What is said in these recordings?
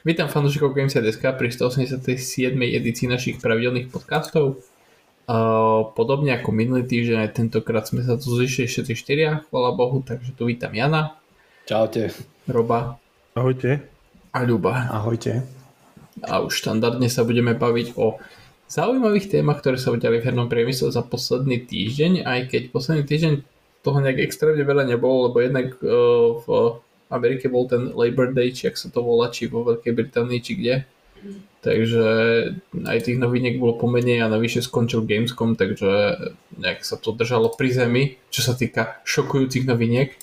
Vítam fanúšikov Games.sk pri 187. edícii našich pravidelných podcastov. Uh, podobne ako minulý týždeň, aj tentokrát sme sa tu zišli všetci štyria, chvala Bohu, takže tu vítam Jana. Čaute. Roba. Ahojte. A Ľuba. Ahojte. A už štandardne sa budeme baviť o zaujímavých témach, ktoré sa udiali v hernom priemysle za posledný týždeň, aj keď posledný týždeň toho nejak extrémne veľa nebolo, lebo jednak uh, v Amerike bol ten Labor Day, či ak sa to volá, či vo Veľkej Británii, či kde. Takže aj tých noviniek bolo pomenej a navyše skončil Gamescom, takže nejak sa to držalo pri zemi, čo sa týka šokujúcich noviniek.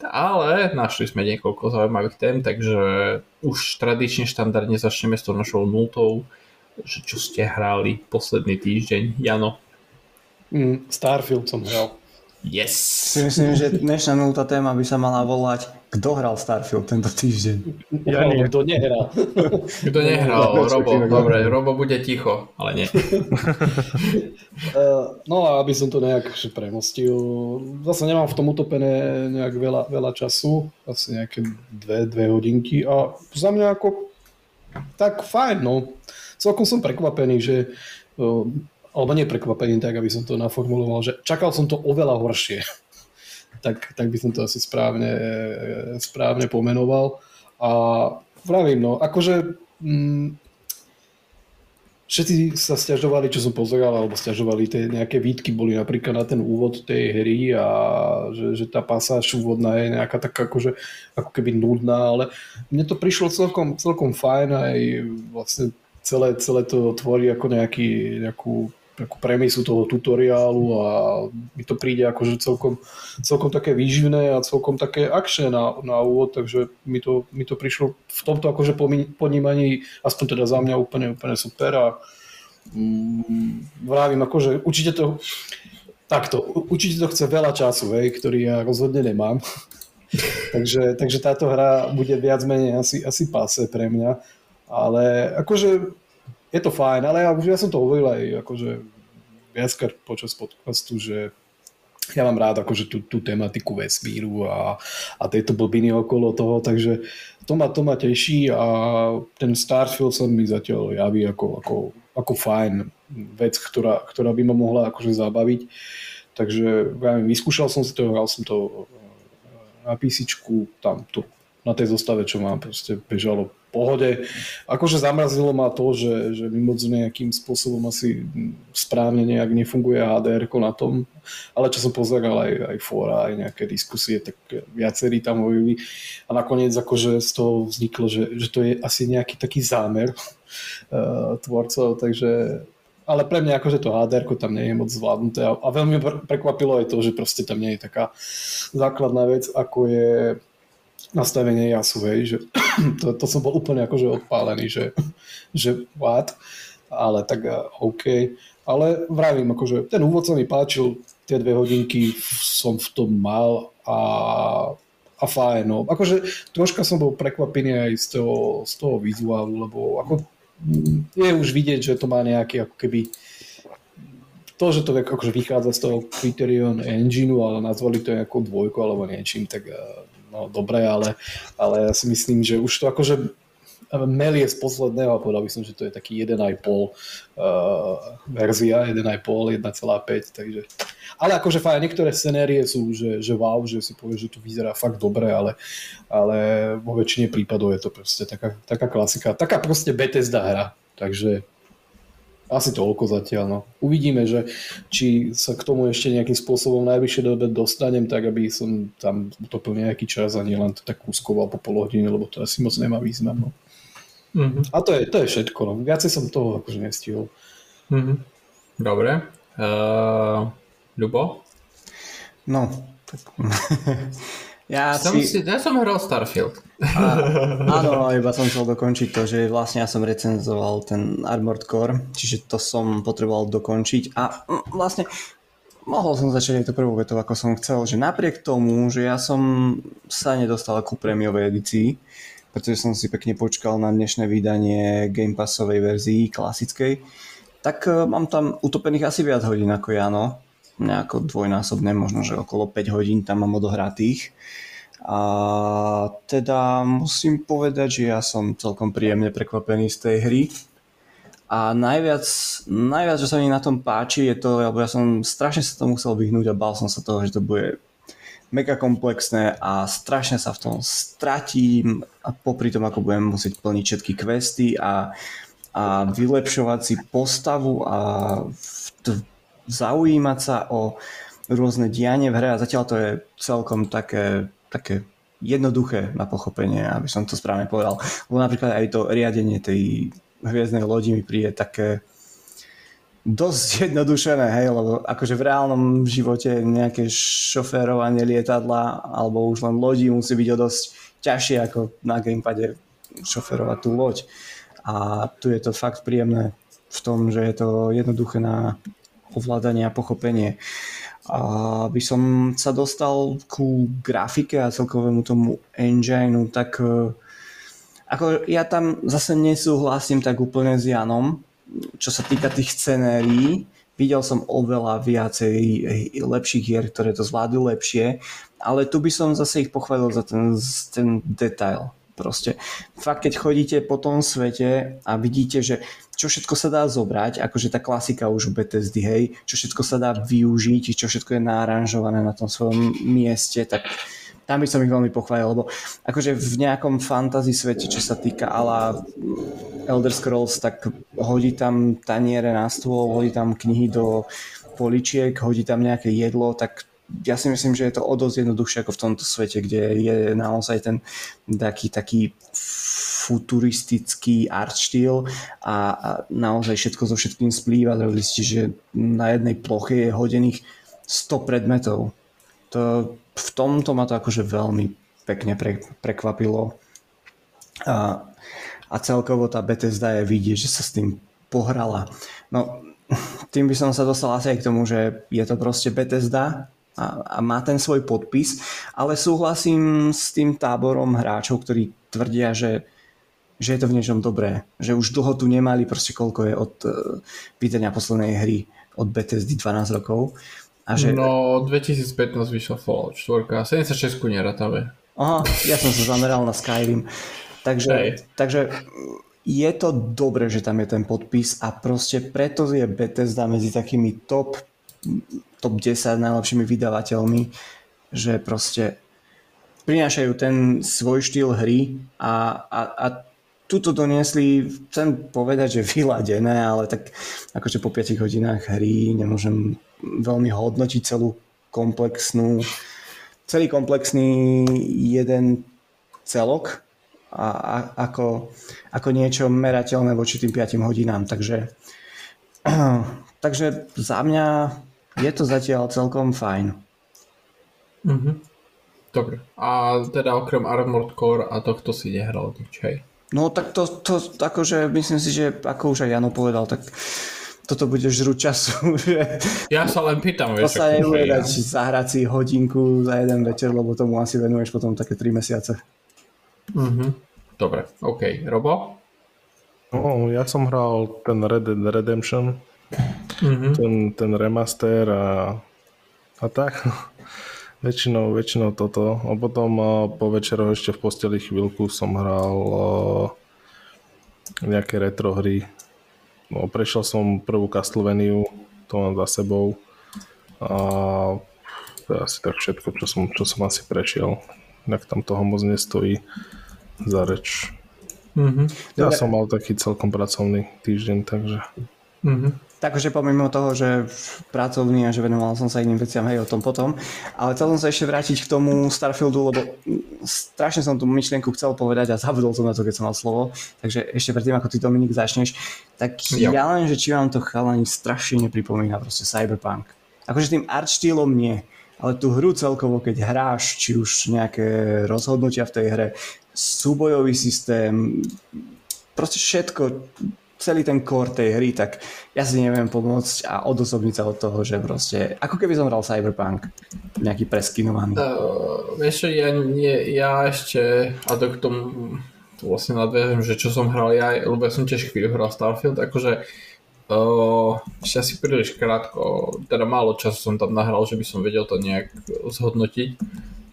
Ale našli sme niekoľko zaujímavých tém, takže už tradične štandardne začneme s tou našou nultou, že čo ste hrali posledný týždeň. Jano. Mm, Starfield som hral. Yes. Si myslím, že dnešná nultá téma by sa mala volať Kto hral Starfield tento týždeň? Ja nie. Kto nehral. Kto nehral, Robo. Dobre, Robo bude ticho, ale nie. Uh, no a aby som to nejak premostil, zase nemám v tom utopené nejak veľa, veľa času, asi nejaké dve, dve hodinky a za mňa ako tak fajn, no. Celkom som prekvapený, že uh, alebo nie prekvapený, tak aby som to naformuloval, že čakal som to oveľa horšie. Tak, tak by som to asi správne, správne pomenoval. A vravím, no, akože mm, všetci sa stiažovali, čo som pozeral, alebo stiažovali tie nejaké výtky, boli napríklad na ten úvod tej hry a že, že tá pasáž úvodná je nejaká taká akože, ako keby nudná, ale mne to prišlo celkom, celkom fajn aj vlastne celé, celé to tvorí ako nejaký, nejakú takú premisu toho tutoriálu a mi to príde akože celkom, celkom také výživné a celkom také akčné na, na úvod, takže mi to, mi to prišlo v tomto akože ponímaní aspoň teda za mňa úplne, úplne super a mm, vravím akože určite to takto, určite to chce veľa času, hej, ktorý ja rozhodne nemám. takže, takže táto hra bude viac menej asi, asi pase pre mňa. Ale akože je to fajn, ale ja, ja som to hovoril aj akože viackrát počas podcastu, že ja mám rád akože tú, tú tematiku vesmíru a, a tejto blbiny okolo toho, takže to ma, to ma teší a ten Starfield sa mi zatiaľ javí ako, ako, ako fajn vec, ktorá, ktorá by ma mohla akože zabaviť. Takže ja vyskúšal som si to, hral som to na písičku, tam to na tej zostave, čo mám, proste bežalo pohode. Akože zamrazilo ma to, že, že mi moc nejakým spôsobom asi správne nejak nefunguje HDR na tom, ale čo som pozeral aj, aj fóra, aj nejaké diskusie, tak viacerí tam hovorili a nakoniec akože z toho vzniklo, že, že to je asi nejaký taký zámer uh, tvorcov, takže ale pre mňa akože to HDR tam nie je moc zvládnuté. A, a veľmi prekvapilo aj to, že proste tam nie je taká základná vec, ako je nastavenie jasu, hej, že to, to som bol úplne akože odpálený, že, že what, ale tak eh, OK. Ale vravím, akože ten úvod sa mi páčil, tie dve hodinky som v tom mal a, a fajn. No. Akože troška som bol prekvapený aj z toho, z toho vizuálu, lebo ako, mm, je už vidieť, že to má nejaký ako keby to, že to akože vychádza z toho Criterion Engineu, ale nazvali to ako dvojku alebo niečím, tak eh, no dobre, ale, ale ja si myslím, že už to akože melie z posledného a povedal by som, že to je taký 1,5 uh, verzia, 1,5, 1,5, takže ale akože fajn, niektoré scenérie sú, že, že wow, že si povie, že to vyzerá fakt dobre, ale, ale vo väčšine prípadov je to proste taká, taká klasika, taká proste Bethesda hra, takže asi toľko zatiaľ. No. Uvidíme, že či sa k tomu ešte nejakým spôsobom najvyššie dobe dostanem, tak aby som tam utopil nejaký čas a nielen to tak kúskoval po pol hodine, lebo to asi moc nemá význam. No. Mm-hmm. A to je, to je všetko. No. Viacej som toho akože nestihol. Mm-hmm. Dobre. Uh, Ľubo? No, tak... Ja, som si... si, ja som hral Starfield. A, áno, iba som chcel dokončiť to, že vlastne ja som recenzoval ten Armored Core, čiže to som potreboval dokončiť a vlastne mohol som začať aj to prvú vetou, ako som chcel, že napriek tomu, že ja som sa nedostal ku prémiovej edícii, pretože som si pekne počkal na dnešné vydanie Game Passovej verzii, klasickej, tak e, mám tam utopených asi viac hodín ako Jano, nejako dvojnásobné, možno že okolo 5 hodín tam mám odohratých A teda musím povedať, že ja som celkom príjemne prekvapený z tej hry. A najviac, najviac, čo sa mi na tom páči, je to, lebo ja som strašne sa to musel vyhnúť a bál som sa toho, že to bude mega komplexné a strašne sa v tom stratím a popri tom, ako budem musieť plniť všetky questy a, a vylepšovať si postavu a v, zaujímať sa o rôzne dianie v hre a zatiaľ to je celkom také, také jednoduché na pochopenie, aby som to správne povedal. Lebo napríklad aj to riadenie tej hviezdnej lodi mi príde také dosť jednodušené, hej, lebo akože v reálnom živote nejaké šoférovanie lietadla alebo už len lodi musí byť o dosť ťažšie ako na gamepade šoférovať tú loď. A tu je to fakt príjemné v tom, že je to jednoduché na ovládanie a pochopenie. A by som sa dostal ku grafike a celkovému tomu engineu, tak e, ako ja tam zase nesúhlasím tak úplne s Janom, čo sa týka tých scenérií. Videl som oveľa viacej lepších hier, ktoré to zvládli lepšie, ale tu by som zase ich pochválil za ten, ten detail. Proste fakt, keď chodíte po tom svete a vidíte, že čo všetko sa dá zobrať, akože tá klasika už Bethesdy, hej, čo všetko sa dá využiť, čo všetko je náranžované na tom svojom mieste, tak tam by som ich veľmi pochválil, lebo akože v nejakom fantasy svete, čo sa týka ala Elder Scrolls, tak hodí tam taniere na stôl, hodí tam knihy do poličiek, hodí tam nejaké jedlo, tak ja si myslím, že je to o dosť jednoduchšie ako v tomto svete, kde je naozaj ten taký, taký futuristický art štýl a, a naozaj všetko so všetkým splýva. Zistíte, že na jednej ploche je hodených 100 predmetov. To, v tomto ma to akože veľmi pekne pre, prekvapilo. A, a celkovo tá Bethesda je vidieť, že sa s tým pohrala. No, tým by som sa dostal asi aj k tomu, že je to proste Bethesda, a, a má ten svoj podpis, ale súhlasím s tým táborom hráčov, ktorí tvrdia, že, že je to v niečom dobré. Že už dlho tu nemali, proste koľko je od uh, vydania poslednej hry od Bethesdy 12 rokov. A že... No, 2015 vyšla Fallout 4 a 76 nerátame. Aha, ja som sa zameral na Skyrim. Takže, takže je to dobré, že tam je ten podpis a proste preto je Bethesda medzi takými top top 10 najlepšími vydavateľmi, že proste prinášajú ten svoj štýl hry a, a, a tuto doniesli, chcem povedať, že vyladené, ale tak akože po 5 hodinách hry nemôžem veľmi hodnotiť celú komplexnú celý komplexný jeden celok a, a ako, ako niečo merateľné voči tým 5 hodinám. Takže, takže za mňa je to zatiaľ celkom fajn. Mm-hmm. Dobre. A teda okrem Armored Core a tohto si nehral nič, hej? No tak to, to akože myslím si, že ako už aj Jano povedal, tak toto bude žrúť času. Že... Ja sa len pýtam, vieš. To sa nebude dať ja. zahrať si hodinku za jeden večer, lebo tomu asi venuješ potom také 3 mesiace. Mm-hmm. Dobre, OK. Robo? No, ja som hral ten Red Dead Redemption mm-hmm. ten, ten remaster a, a tak. väčšinou, väčšinou toto. A potom po večeroch ešte v posteli chvíľku som hral nejaké retro hry. No, prešiel som prvú Castlevania, to mám za sebou. A to je asi tak všetko, čo som, čo som asi prešiel. Inak tam toho moc nestojí za reč. Mm-hmm. Ja Dobre. som mal taký celkom pracovný týždeň, takže... Mm-hmm. Takže pomimo toho, že pracovný a že venoval som sa iným veciam, hej, o tom potom. Ale chcel som sa ešte vrátiť k tomu Starfieldu, lebo strašne som tú myšlienku chcel povedať a zabudol som na to, keď som mal slovo. Takže ešte predtým, ako ty Dominik začneš, tak jo. ja len, že či vám to chalani strašne nepripomína proste Cyberpunk. Akože tým art štýlom nie, ale tú hru celkovo, keď hráš, či už nejaké rozhodnutia v tej hre, súbojový systém, proste všetko, celý ten core tej hry, tak ja si neviem pomôcť a odosobniť sa od toho, že proste, ako keby som hral Cyberpunk, nejaký preskinovaný. Uh, vieš ja, nie, ja ešte, a to k tomu to vlastne nadviažem, že čo som hral ja, lebo ja som tiež chvíľu hral Starfield, akože uh, ešte asi príliš krátko, teda málo času som tam nahral, že by som vedel to nejak zhodnotiť,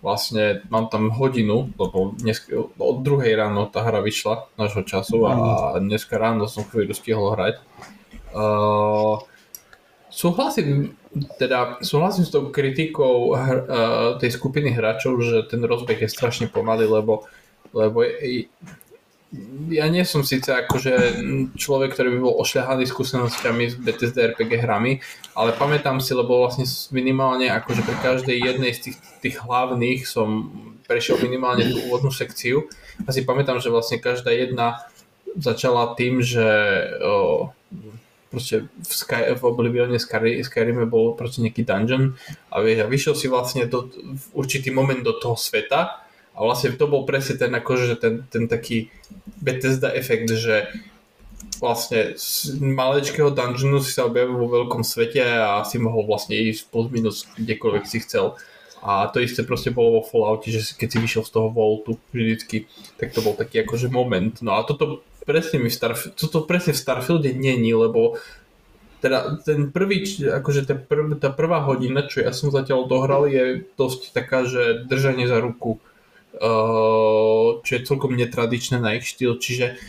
vlastne mám tam hodinu, lebo dnes, od druhej ráno tá hra vyšla nášho času a dneska ráno som chvíľu stihol hrať. Uh, súhlasím, teda súhlasím s tou kritikou hr, uh, tej skupiny hráčov, že ten rozbeh je strašne pomalý, lebo, lebo je, ja nie som síce akože človek, ktorý by bol ošľahaný skúsenosťami s Bethesda RPG hrami, ale pamätám si, lebo vlastne minimálne akože pri každej jednej z tých, tých hlavných som prešiel minimálne tú úvodnú sekciu. A si pamätám, že vlastne každá jedna začala tým, že o, proste v, Sky, v Oblivione Sky, Skyrime bol proste nejaký dungeon a vieš, a vyšiel si vlastne do, v určitý moment do toho sveta a vlastne to bol presne ten, akože ten, ten taký Bethesda efekt, že vlastne z malečkého dungeonu si sa objavil vo veľkom svete a si mohol vlastne ísť plus minus kdekoľvek si chcel. A to isté proste bolo vo Falloute, že keď si vyšiel z toho Vaultu vždycky, tak to bol taký akože moment. No a toto presne mi v Starf- toto presne v Starfielde není, lebo teda ten prvý, akože tá, prv, tá prvá hodina, čo ja som zatiaľ dohral, je dosť taká, že držanie za ruku čo je celkom netradičné na ich štýl, čiže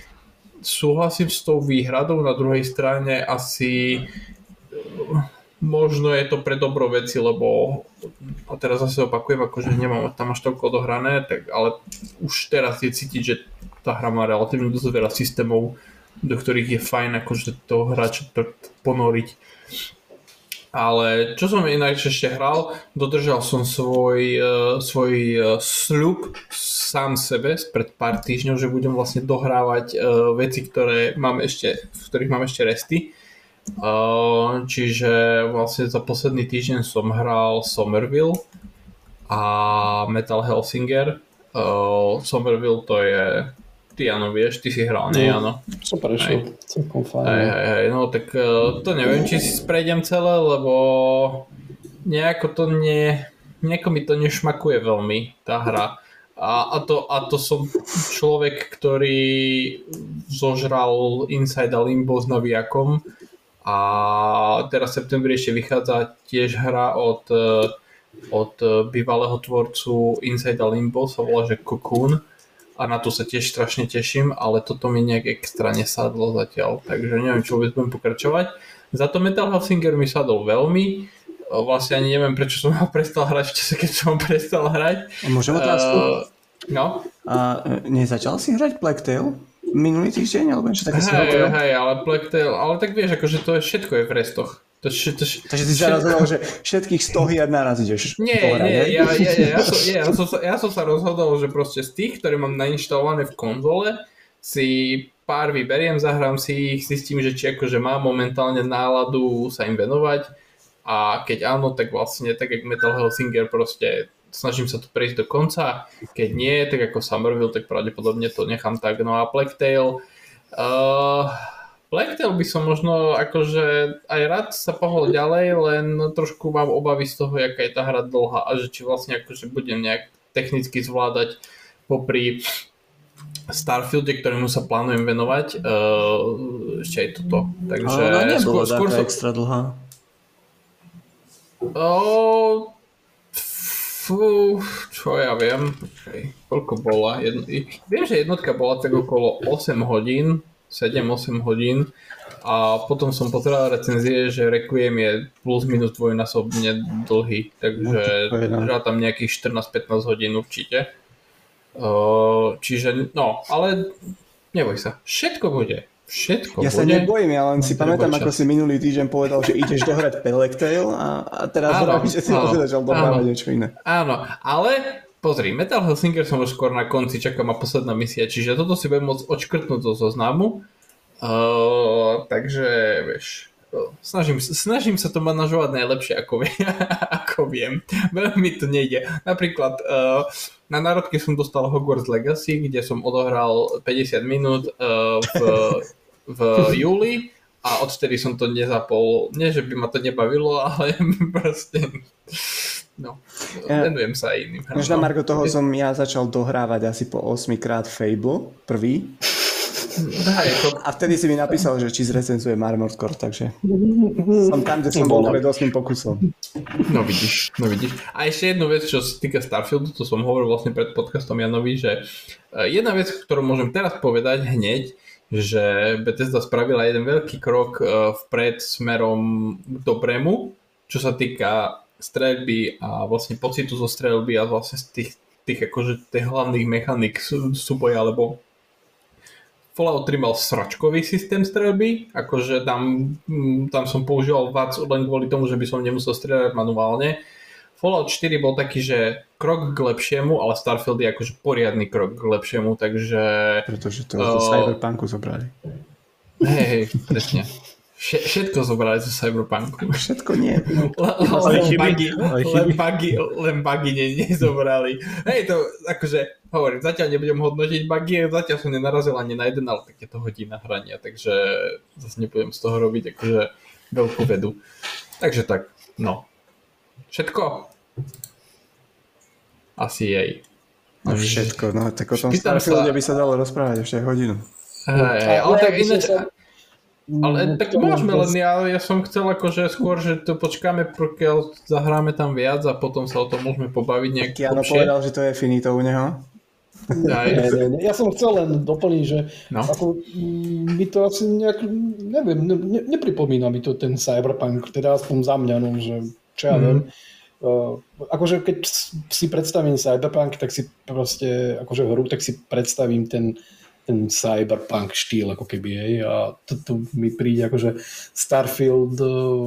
súhlasím s tou výhradou, na druhej strane asi uh, možno je to pre dobro veci, lebo a teraz zase opakujem, akože nemám tam až toľko odohrané, tak, ale už teraz je cítiť, že tá hra má relatívne dosť veľa systémov, do ktorých je fajn akože toho hráča ponoriť ale čo som inak ešte hral, dodržal som svoj, uh, svoj uh, sľub sám sebe pred pár týždňov, že budem vlastne dohrávať uh, veci, ktoré mám ešte, v ktorých mám ešte resty. Čiže vlastne za posledný týždeň som hral Somerville a Metal Hellsinger. Uh, Somerville to je Ty áno, vieš, ty si hral, nie no, áno. Som prešiel, celkom fajn. Hej, hej, hej, no tak uh, to neviem, či si prejdem celé, lebo nejako to nie, nejako mi to nešmakuje veľmi, tá hra. A, a, to, a to som človek, ktorý zožral Inside a Limbo s Noviakom a teraz v septembri ešte vychádza tiež hra od, eh, od bývalého tvorcu Inside a Limbo, sa volá, že Cocoon a na to sa tiež strašne teším, ale toto mi nejak extra nesadlo zatiaľ, takže neviem, čo vôbec budem pokračovať. Za to Metal Hellsinger mi sadol veľmi, vlastne ani neviem, prečo som ho prestal hrať v čase, keď som ho prestal hrať. Môžem otázku? Uh, no? A nezačal si hrať Black Tail? minulý týždeň, alebo niečo také hej, hej, ale Black Tail, ale tak vieš, akože to je všetko je v restoch. To, to, Takže ty sa rozhodol, že všetkých 100 hier naraz ideš Nie, ja, ja, ja, ja, som, ja, som, ja som sa rozhodol, že proste z tých, ktoré mám nainštalované v konzole, si pár vyberiem, zahrám si ich, zistím, že či akože mám momentálne náladu sa im venovať. A keď áno, tak vlastne tak jak Metal Hellsinger proste snažím sa to prejsť do konca, keď nie, tak ako Somerville, tak pravdepodobne to nechám tak. No a Black Tail, uh, Blacktail by som možno akože aj rád sa pohol ďalej, len trošku mám obavy z toho, aká je tá hra dlhá a že či vlastne akože budem nejak technicky zvládať popri Starfielde, ktorému sa plánujem venovať, uh, ešte aj toto. Takže Ale skôr, skôr som... extra dlhá. Uh, fú, čo ja viem, počkej, koľko bola? Jedno, viem, že jednotka bola tak okolo 8 hodín, 7-8 hodín a potom som pozeral recenzie, že Requiem je plus minus dvojnásobne dlhý, takže no, tam nejakých 14-15 hodín určite. Čiže, no, ale neboj sa, všetko bude. Všetko ja bude. sa nebojím, ja len si pamätám, ako si minulý týždeň povedal, že ideš dohrať Pelectail a, a teraz áno, že si začal dohrávať niečo iné. Áno, ale Pozri, Metal Hellsinger som už skôr na konci, čaká ma posledná misia, čiže toto si budem môcť odškrtnúť zo zoznamu. Uh, takže, vieš, snažím, snažím sa to manažovať najlepšie, ako, viem, ako viem. Veľmi to nejde. Napríklad uh, na národke som dostal Hogwarts Legacy, kde som odohral 50 minút uh, v, v júli a odtedy som to nezapol. Nie, že by ma to nebavilo, ale proste No, venujem sa aj iným Možno, Marko, toho som ja začal dohrávať asi po 8 krát Fable, prvý. Daj, ako, A vtedy si mi napísal, že či zrecenzujem Armored Core, takže som tam, kde som bol pred 8 pokusom. no vidíš, no vidíš. A ešte jednu vec, čo sa týka Starfieldu, to som hovoril vlastne pred podcastom Janovi, že eh, jedna vec, ktorú môžem teraz povedať hneď, že Bethesda spravila jeden veľký krok eh, vpred smerom dobrému, čo sa týka streľby a vlastne pocitu zo streľby a vlastne z tých, tých akože tých hlavných mechanik sú- súboja, lebo Fallout 3 mal sračkový systém streľby, akože tam, mm, tam som používal VAC len kvôli tomu, že by som nemusel strieľať manuálne. Fallout 4 bol taký, že krok k lepšiemu, ale Starfield je akože poriadny krok k lepšiemu, takže Pretože to Oh. zo Cyberpunku zobrali. hej, hej, presne. Vše- Všetko zobrali zo Cyberpunku. Všetko nie. Le- Aj len bugy, len bugy, len bugy ne, nezobrali. Hej, to akože, hovorím, zatiaľ nebudem hodnotiť bugy, zatiaľ som nenarazil ani na jeden, ale tak je to hodina hrania, takže zase nebudem z toho robiť akože veľkú vedu. Takže tak, no. Všetko? Asi jej. No všetko, no tak o tom Pýtam sa- by sa dalo rozprávať ešte hodinu. Hej, ale tak ináč, sa- ale Mm, tak môžeme, len ja, ja som chcel akože skôr, že to počkáme, pokiaľ zahráme tam viac a potom sa o tom môžeme pobaviť nejak hlbšie. povedal, že to je finito u neho. Aj, Nie, nie, nie. Ja som chcel len doplniť, že No. ako, mi to asi nejak, neviem, ne, ne, nepripomína mi to ten cyberpunk, teda aspoň za mňa, no, že čo ja Mhm. viem. Uh, akože keď si predstavím cyberpunk, tak si proste, akože hru, tak si predstavím ten, ten cyberpunk štýl, ako keby, hej, a to, to mi príde akože Starfield uh,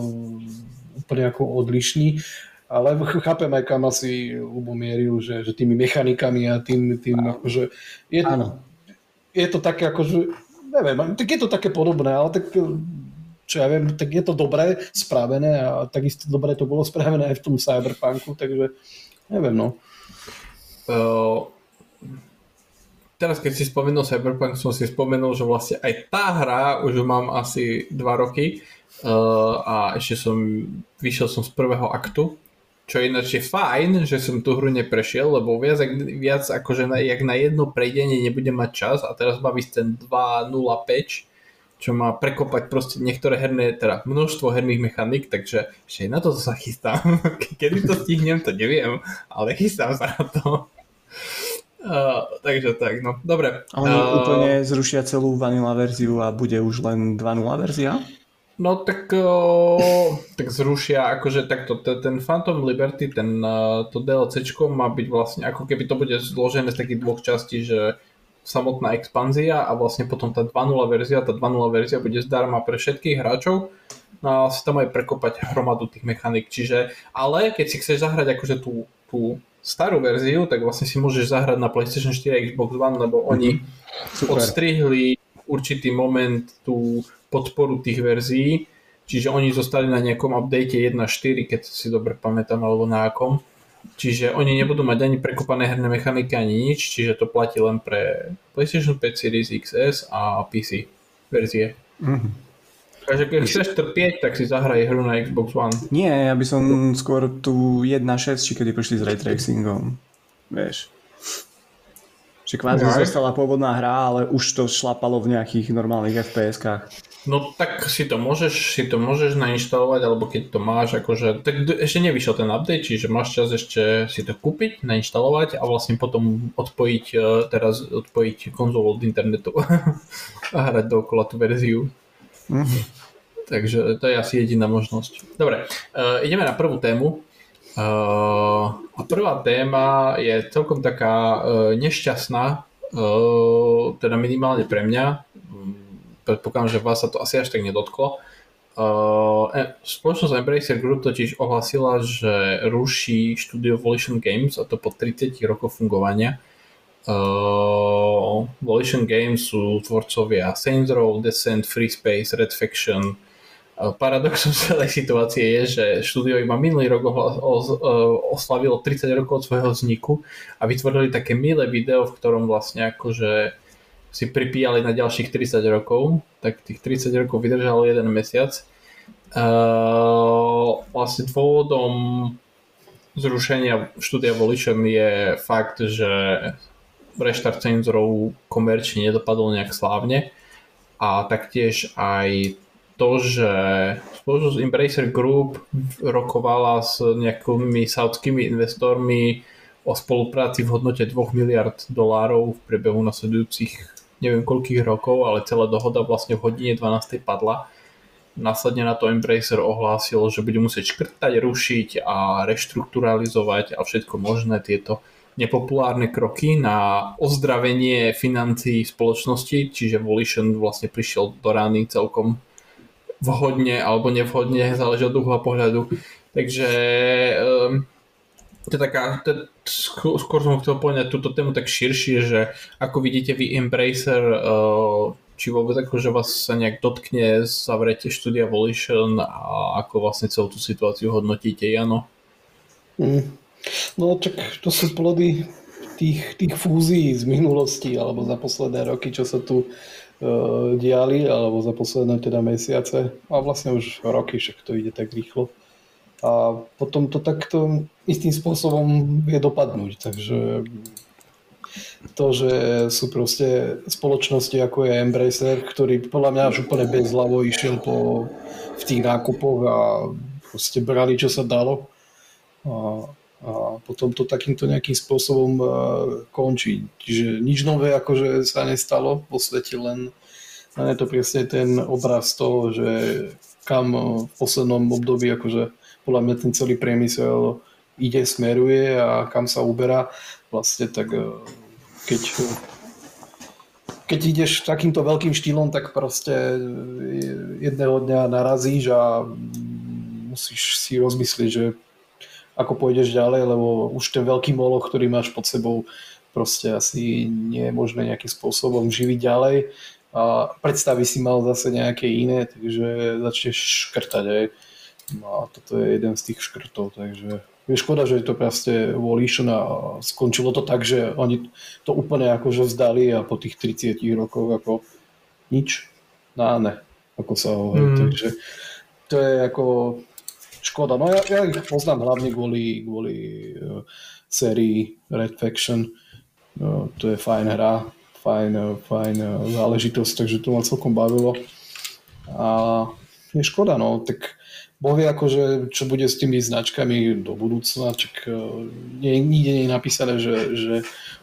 úplne ako odlišný, ale ch- chápem aj kam asi Lubomieril, že, že tými mechanikami a tým, tým akože je, Áno. je to také akože, neviem, tak je to také podobné, ale tak čo ja viem, tak je to dobré spravené a takisto dobre to bolo spravené aj v tom cyberpunku, takže neviem no. Uh, teraz keď si spomenul Cyberpunk, som si spomenul, že vlastne aj tá hra, už mám asi 2 roky uh, a ešte som, vyšiel som z prvého aktu, čo ináč je fajn, že som tú hru neprešiel, lebo viac, viac akože na, jak na jedno prejdenie nebudem mať čas a teraz má ísť ten 2.05, čo má prekopať proste niektoré herné, teda množstvo herných mechanik, takže ešte na to sa chystám. Kedy to stihnem, to neviem, ale chystám sa na to. Uh, takže tak, no, dobre. A oni Uh, úplne zrušia celú vanilla verziu a bude už len 2.0 verzia? No tak, uh, tak zrušia, akože takto, ten Phantom Liberty, ten, uh, to DLCčko má byť vlastne, ako keby to bude zložené z takých dvoch častí, že samotná expanzia a vlastne potom tá 2.0 verzia, tá 2.0 verzia bude zdarma pre všetkých hráčov no a si tam aj prekopať hromadu tých mechanik, čiže, ale keď si chceš zahrať akože tú, tú starú verziu, tak vlastne si môžeš zahrať na PlayStation 4 a Xbox One, lebo oni Super. odstrihli určitý moment tú podporu tých verzií, čiže oni zostali na nejakom update 1.4, keď si dobre pamätám, alebo na akom. Čiže oni nebudú mať ani prekopané herné mechaniky, ani nič, čiže to platí len pre PlayStation 5 Series XS a PC verzie. Mhm. Takže keď chceš trpieť, tak si zahraj hru na Xbox One. Nie, ja by som skôr tu 1.6, či kedy prišli s ray tracingom. Vieš. Že kvázi Aj. zostala pôvodná hra, ale už to šlapalo v nejakých normálnych FPS-kách. No tak si to môžeš, si to môžeš nainštalovať, alebo keď to máš, akože, tak ešte nevyšiel ten update, čiže máš čas ešte si to kúpiť, nainštalovať a vlastne potom odpojiť, e, teraz odpojiť konzolu od internetu a hrať dookola tú verziu. Mhm. Takže to je asi jediná možnosť. Dobre, uh, ideme na prvú tému. Uh, a prvá téma je celkom taká uh, nešťastná, uh, teda minimálne pre mňa. Mm, Predpokladám, že vás sa to asi až tak nedotklo. Uh, spoločnosť Embracer Group totiž ohlasila, že ruší štúdio Volition Games a to po 30 rokoch fungovania. Uh, Volition Games sú tvorcovia Saints Row, Descent, Free Space, Red Faction. Uh, paradoxom celej situácie je, že štúdio iba minulý rok uh, oslavilo 30 rokov od svojho vzniku a vytvorili také milé video, v ktorom vlastne akože si pripíjali na ďalších 30 rokov, tak tých 30 rokov vydržalo jeden mesiac. Uh, vlastne dôvodom zrušenia štúdia Volition je fakt, že reštart Row komerčne nedopadol nejak slávne. a taktiež aj to, že spoločnosť Embracer Group rokovala s nejakými saudskými investormi o spolupráci v hodnote 2 miliard dolárov v priebehu nasledujúcich neviem koľkých rokov, ale celá dohoda vlastne v hodine 12. padla. Následne na to Embracer ohlásil, že bude musieť škrtať, rušiť a reštrukturalizovať a všetko možné tieto nepopulárne kroky na ozdravenie financií spoločnosti, čiže Volition vlastne prišiel do rány celkom vhodne alebo nevhodne, záleží od uhla pohľadu. Takže um, to je taká, to, skôr, som chcel poňať túto tému tak širšie, že ako vidíte vy Embracer, uh, či vôbec ako, že vás sa nejak dotkne zavretie štúdia Volition a ako vlastne celú tú situáciu hodnotíte, Jano? Mm. No čak to sú plody tých, tých fúzií z minulosti alebo za posledné roky, čo sa tu diali, alebo za posledné teda mesiace a vlastne už roky, však to ide tak rýchlo. A potom to takto istým spôsobom vie dopadnúť, takže to, že sú proste spoločnosti ako je Embracer, ktorý podľa mňa až úplne bez hlavo išiel po, v tých nákupoch a proste brali, čo sa dalo. A a potom to takýmto nejakým spôsobom uh, končí. Čiže nič nové akože sa nestalo vo svete, len, je to presne ten obraz toho, že kam v poslednom období akože podľa mňa ten celý priemysel ide, smeruje a kam sa uberá. Vlastne tak uh, keď keď ideš takýmto veľkým štýlom, tak proste jedného dňa narazíš a musíš si rozmyslieť, že ako pôjdeš ďalej, lebo už ten veľký moloch, ktorý máš pod sebou, proste asi nie je možné nejakým spôsobom živiť ďalej a predstavy si mal zase nejaké iné, takže začneš škrtať aj. No a toto je jeden z tých škrtov, takže je škoda, že je to proste Volition a skončilo to tak, že oni to úplne akože vzdali a po tých 30 rokoch ako nič, náne, ako sa hovorí, mm. takže to je ako škoda. No ja, ja ich poznám hlavne kvôli, kvôli uh, sérii Red Faction. Uh, to je fajn hra, fajn, uh, fajn uh, záležitosť, takže to ma celkom bavilo. A je škoda, no, tak Boh vie akože, čo bude s tými značkami do budúcna, čak uh, nie, nikde nie je napísané, že, že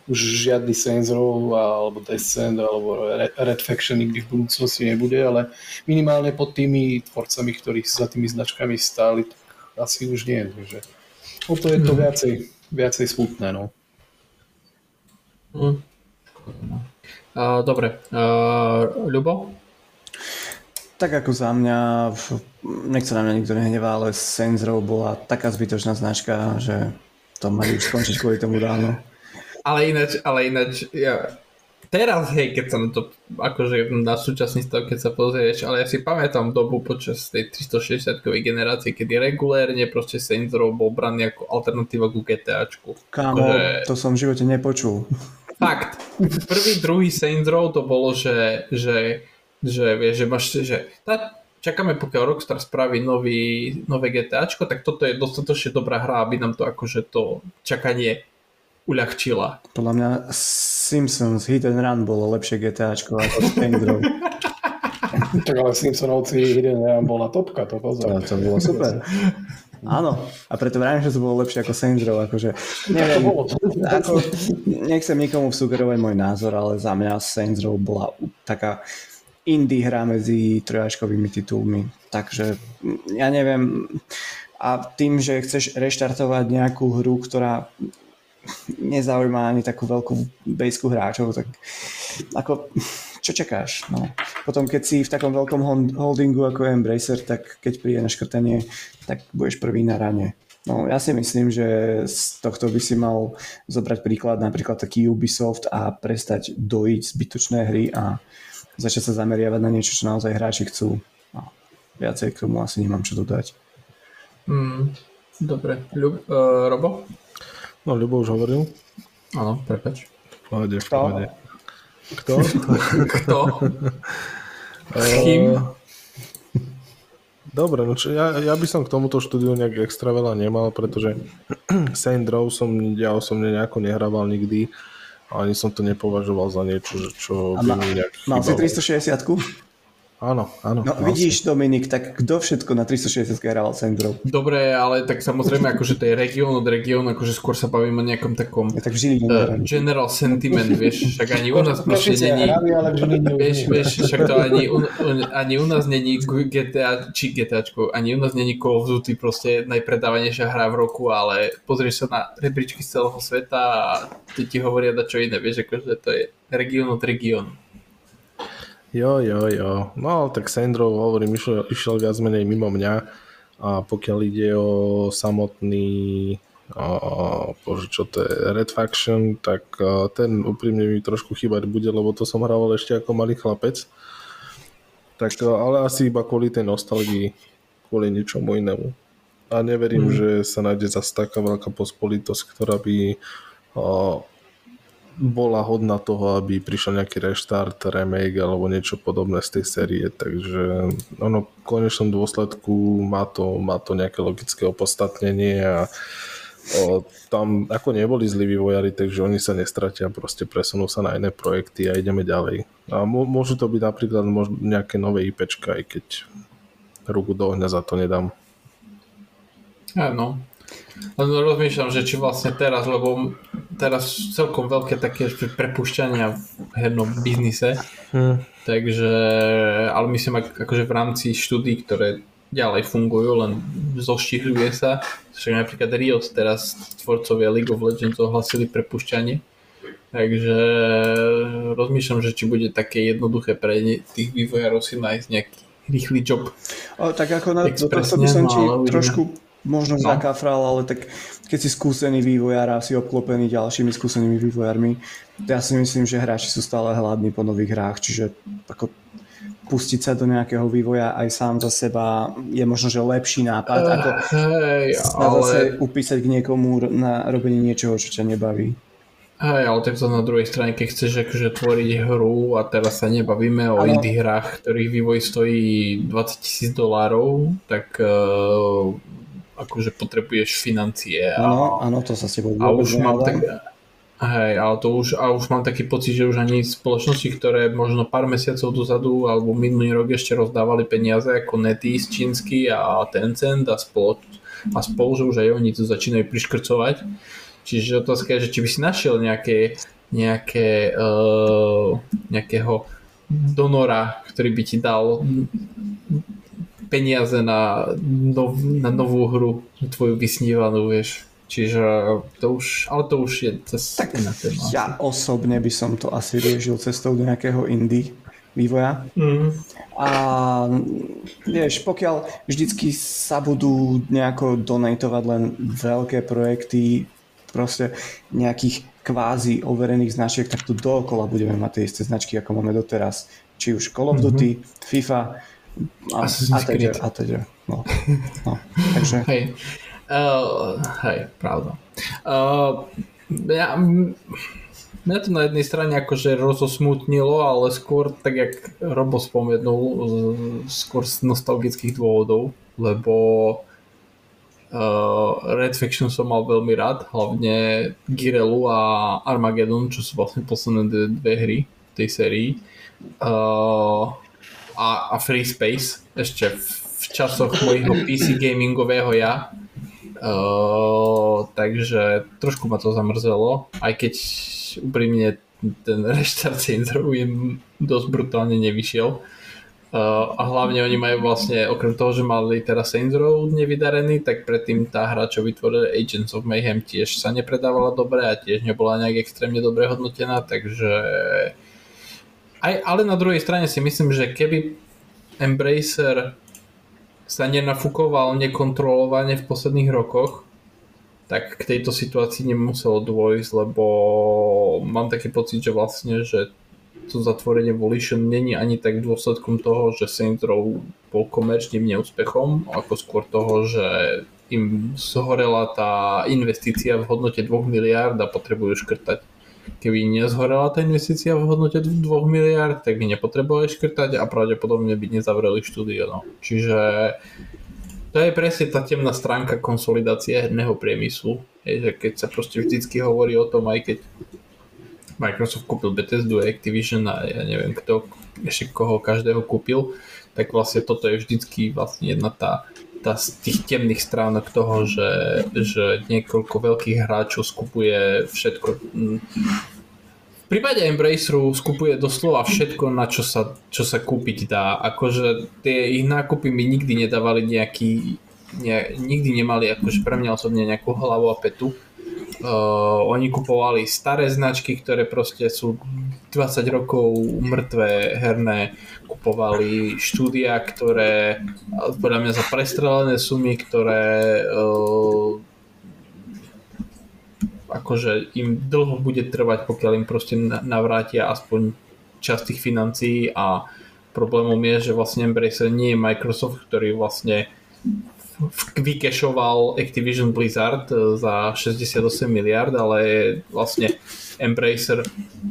už žiadny Row alebo Descent alebo Red Faction nikdy v budúcnosti nebude, ale minimálne pod tými tvorcami, ktorí za tými značkami stáli, tak asi už nie. Takže o to je to mm. viacej, viacej smutné. No. Mm. Uh, dobre. Uh, Ľubo? Tak ako za mňa, nech sa na mňa nikto nehnevá, ale Saints Row bola taká zbytočná značka, že to mali už skončiť kvôli tomu ráno. Ale ináč, ale ináč, ja, teraz, hej, keď sa na to, akože na súčasný stav, keď sa pozrieš, ale ja si pamätám dobu počas tej 360-kovej generácie, kedy regulérne proste Saints Row bol braný ako alternatíva ku GTAčku. Kámo, akože... to som v živote nepočul. Fakt. Prvý, druhý Saints Row to bolo, že, že, že, vieš, že máš, že tá, čakáme pokiaľ Rockstar spraví nový, nové GTAčko, tak toto je dostatočne dobrá hra, aby nám to akože to čakanie uľahčila. Podľa mňa Simpsons Hit and Run bolo lepšie GTAčko ako Saints tak ale Simpsonovci Hit and Run bola topka, to pozor. To, to bolo super. Áno, a preto vravím, že to bolo lepšie ako Saints Row, akože neviem, ako, nechcem nikomu vsugerovať môj názor, ale za mňa Saints Row bola taká indie hra medzi trojačkovými titulmi, takže ja neviem, a tým, že chceš reštartovať nejakú hru, ktorá nezaujíma ani takú veľkú bejskú hráčov, tak ako, čo čakáš? No. Potom keď si v takom veľkom holdingu ako je Embracer, tak keď príde na škrtanie, tak budeš prvý na rane. No, ja si myslím, že z tohto by si mal zobrať príklad napríklad taký Ubisoft a prestať dojiť zbytočné hry a začať sa zameriavať na niečo, čo naozaj hráči chcú. No, viacej k tomu asi nemám čo dodať. Mm, dobre. Ľub, uh, Robo? No, Ľubo už hovoril. Áno, prepač. V pohode, v pohode. Kto? Kto? Kým? Eh, dobre, no čo, ja, ja by som k tomuto štúdiu nejak extra veľa nemal, pretože Saint Row som ja osobne nejako nehrával nikdy Ani som to nepovažoval za niečo, že čo by ma- mi nejak Mal si chýbalo. 360 Áno, áno. No mal vidíš Dominik, tak kto všetko na 360 hrával Sandrov? Dobre, ale tak samozrejme, akože to je región od regiónu, akože skôr sa bavíme o nejakom takom Ja tak uh, general sentiment, vieš, však ani u nás proste není, vieš, vieš, však to ani u, ani u nás není GTA, či GTAčko, ani u nás není Call of Duty proste najpredávanejšia hra v roku, ale pozrieš sa na rebríčky z celého sveta a ty ti hovoria da čo iné, vieš, akože to je región od regiónu. Jo, jo, jo. No tak Sandro, hovorím, išiel, išiel viac menej mimo mňa a pokiaľ ide o samotný o, bože, čo to je, Red Faction, tak a, ten úprimne mi trošku chýbať bude, lebo to som hrával ešte ako malý chlapec. Tak, a, ale asi iba kvôli tej nostalgii, kvôli ničomu inému. A neverím, že sa nájde zase taká veľká pospolitosť, ktorá by a, bola hodná toho, aby prišiel nejaký reštart, remake alebo niečo podobné z tej série, takže ono v konečnom dôsledku má to, má to nejaké logické opodstatnenie a o, tam ako neboli zlí vývojári, takže oni sa nestratia, proste presunú sa na iné projekty a ideme ďalej. A mô- môžu to byť napríklad možno nejaké nové IPčka, aj keď ruku do ohňa za to nedám. Áno. Len rozmýšľam, že či vlastne teraz, lebo teraz celkom veľké také prepušťania v hernom biznise, Hm. takže, ale myslím ak, akože v rámci štúdí, ktoré ďalej fungujú, len zoštihľuje sa. Však napríklad Riot teraz tvorcovia League of Legends ohlasili prepušťanie. Takže rozmýšľam, že či bude také jednoduché pre tých vývojárov si nájsť nejaký rýchly job. O, tak ako na, do tohto by som no, ti uvidíme. trošku možno No. zakafral, ale tak keď si skúsený vývojár a si obklopený ďalšími skúsenými vývojármi, ja si myslím, že hráči sú stále hladní po nových hrách, čiže ako pustiť sa do nejakého vývoja aj sám za seba je možno, že lepší nápad, ako Hej, sa zase ale, upísať k niekomu na robenie niečoho, čo ťa nebaví. hej, ale tak to na druhej strane, keď chceš akože tvoriť hru a teraz sa nebavíme o Áno. indie hrách, ktorých vývoj stojí 20 tisíc dolárov, tak uh, akože potrebuješ financie a, Áno, áno, to sa s tebou a už mám tak, Hej, ale to už, a už mám taký pocit, že už ani spoločnosti, ktoré možno pár mesiacov dozadu alebo minulý rok ešte rozdávali peniaze ako NetEase čínsky a Tencent a spol, a spol, že už aj oni to začínajú priškrcovať. Čiže otázka je, že či by si našiel nejaké, nejaké, uh, nejakého donora, ktorý by ti dal peniaze na, nov, na novú hru, tvoju vysnívanú, vieš. Čiže to už, ale to už je cez Tak iná téma. ja osobne by som to asi riešil cestou do nejakého indie vývoja. Mm. A vieš, pokiaľ vždycky sa budú nejako donatovať len veľké projekty, proste nejakých kvázi overených značiek, tak tu dookola budeme mať tie isté značky, ako máme doteraz. Či už Call of Duty, mm-hmm. FIFA a, a Assassin's teda, Creed. a teda. No. No. Takže Hej. Uh, hej, pravda. Uh, ja, mňa to na jednej strane akože rozosmutnilo, ale skôr tak, jak Robo spomenul, skôr z nostalgických dôvodov, lebo uh, Red Faction som mal veľmi rád, hlavne Girelu a Armageddon, čo sú vlastne posledné dve hry v tej sérii. Uh, a, a Free Space ešte v, v časoch mojho PC gamingového ja. Uh, takže trošku ma to zamrzelo, aj keď úprimne ten reštart Saints im dosť brutálne nevyšiel. Uh, a hlavne oni majú vlastne, okrem toho, že mali teraz Saints Row nevydarený, tak predtým tá hra, čo vytvorili Agents of Mayhem tiež sa nepredávala dobre a tiež nebola nejak extrémne dobre hodnotená, takže aj, ale na druhej strane si myslím, že keby Embracer sa nenafúkoval nekontrolovane v posledných rokoch, tak k tejto situácii nemuselo dôjsť, lebo mám taký pocit, že vlastne, že to zatvorenie Volition není ani tak dôsledkom toho, že Saints Row bol komerčným neúspechom, ako skôr toho, že im zhorela tá investícia v hodnote 2 miliárd a potrebujú škrtať. Keby nezhorela tá investícia v hodnote 2 miliárd, tak by nepotrebovali škrtať a pravdepodobne by nezavreli štúdio. No. Čiže to je presne tá temná stránka konsolidácie herného priemyslu. Je, že keď sa proste vždycky hovorí o tom, aj keď Microsoft kúpil Bethesdu, Activision a ja neviem kto, ešte koho každého kúpil, tak vlastne toto je vždycky vlastne jedna tá, tá z tých temných stránok toho, že, že niekoľko veľkých hráčov skupuje všetko. V prípade Embraceru skupuje doslova všetko, na čo sa, čo sa kúpiť dá. Akože tie ich nákupy mi nikdy nedávali nejaký, ne, nikdy nemali akože pre mňa osobne nejakú hlavu a petu Uh, oni kupovali staré značky, ktoré proste sú 20 rokov mŕtve herné. Kupovali štúdia, ktoré podľa mňa za prestrelené sumy, ktoré uh, akože im dlho bude trvať, pokiaľ im proste navrátia aspoň časť tých financií a problémom je, že vlastne Embracer nie je Microsoft, ktorý vlastne vykešoval Activision Blizzard e, za 68 miliard, ale vlastne Embracer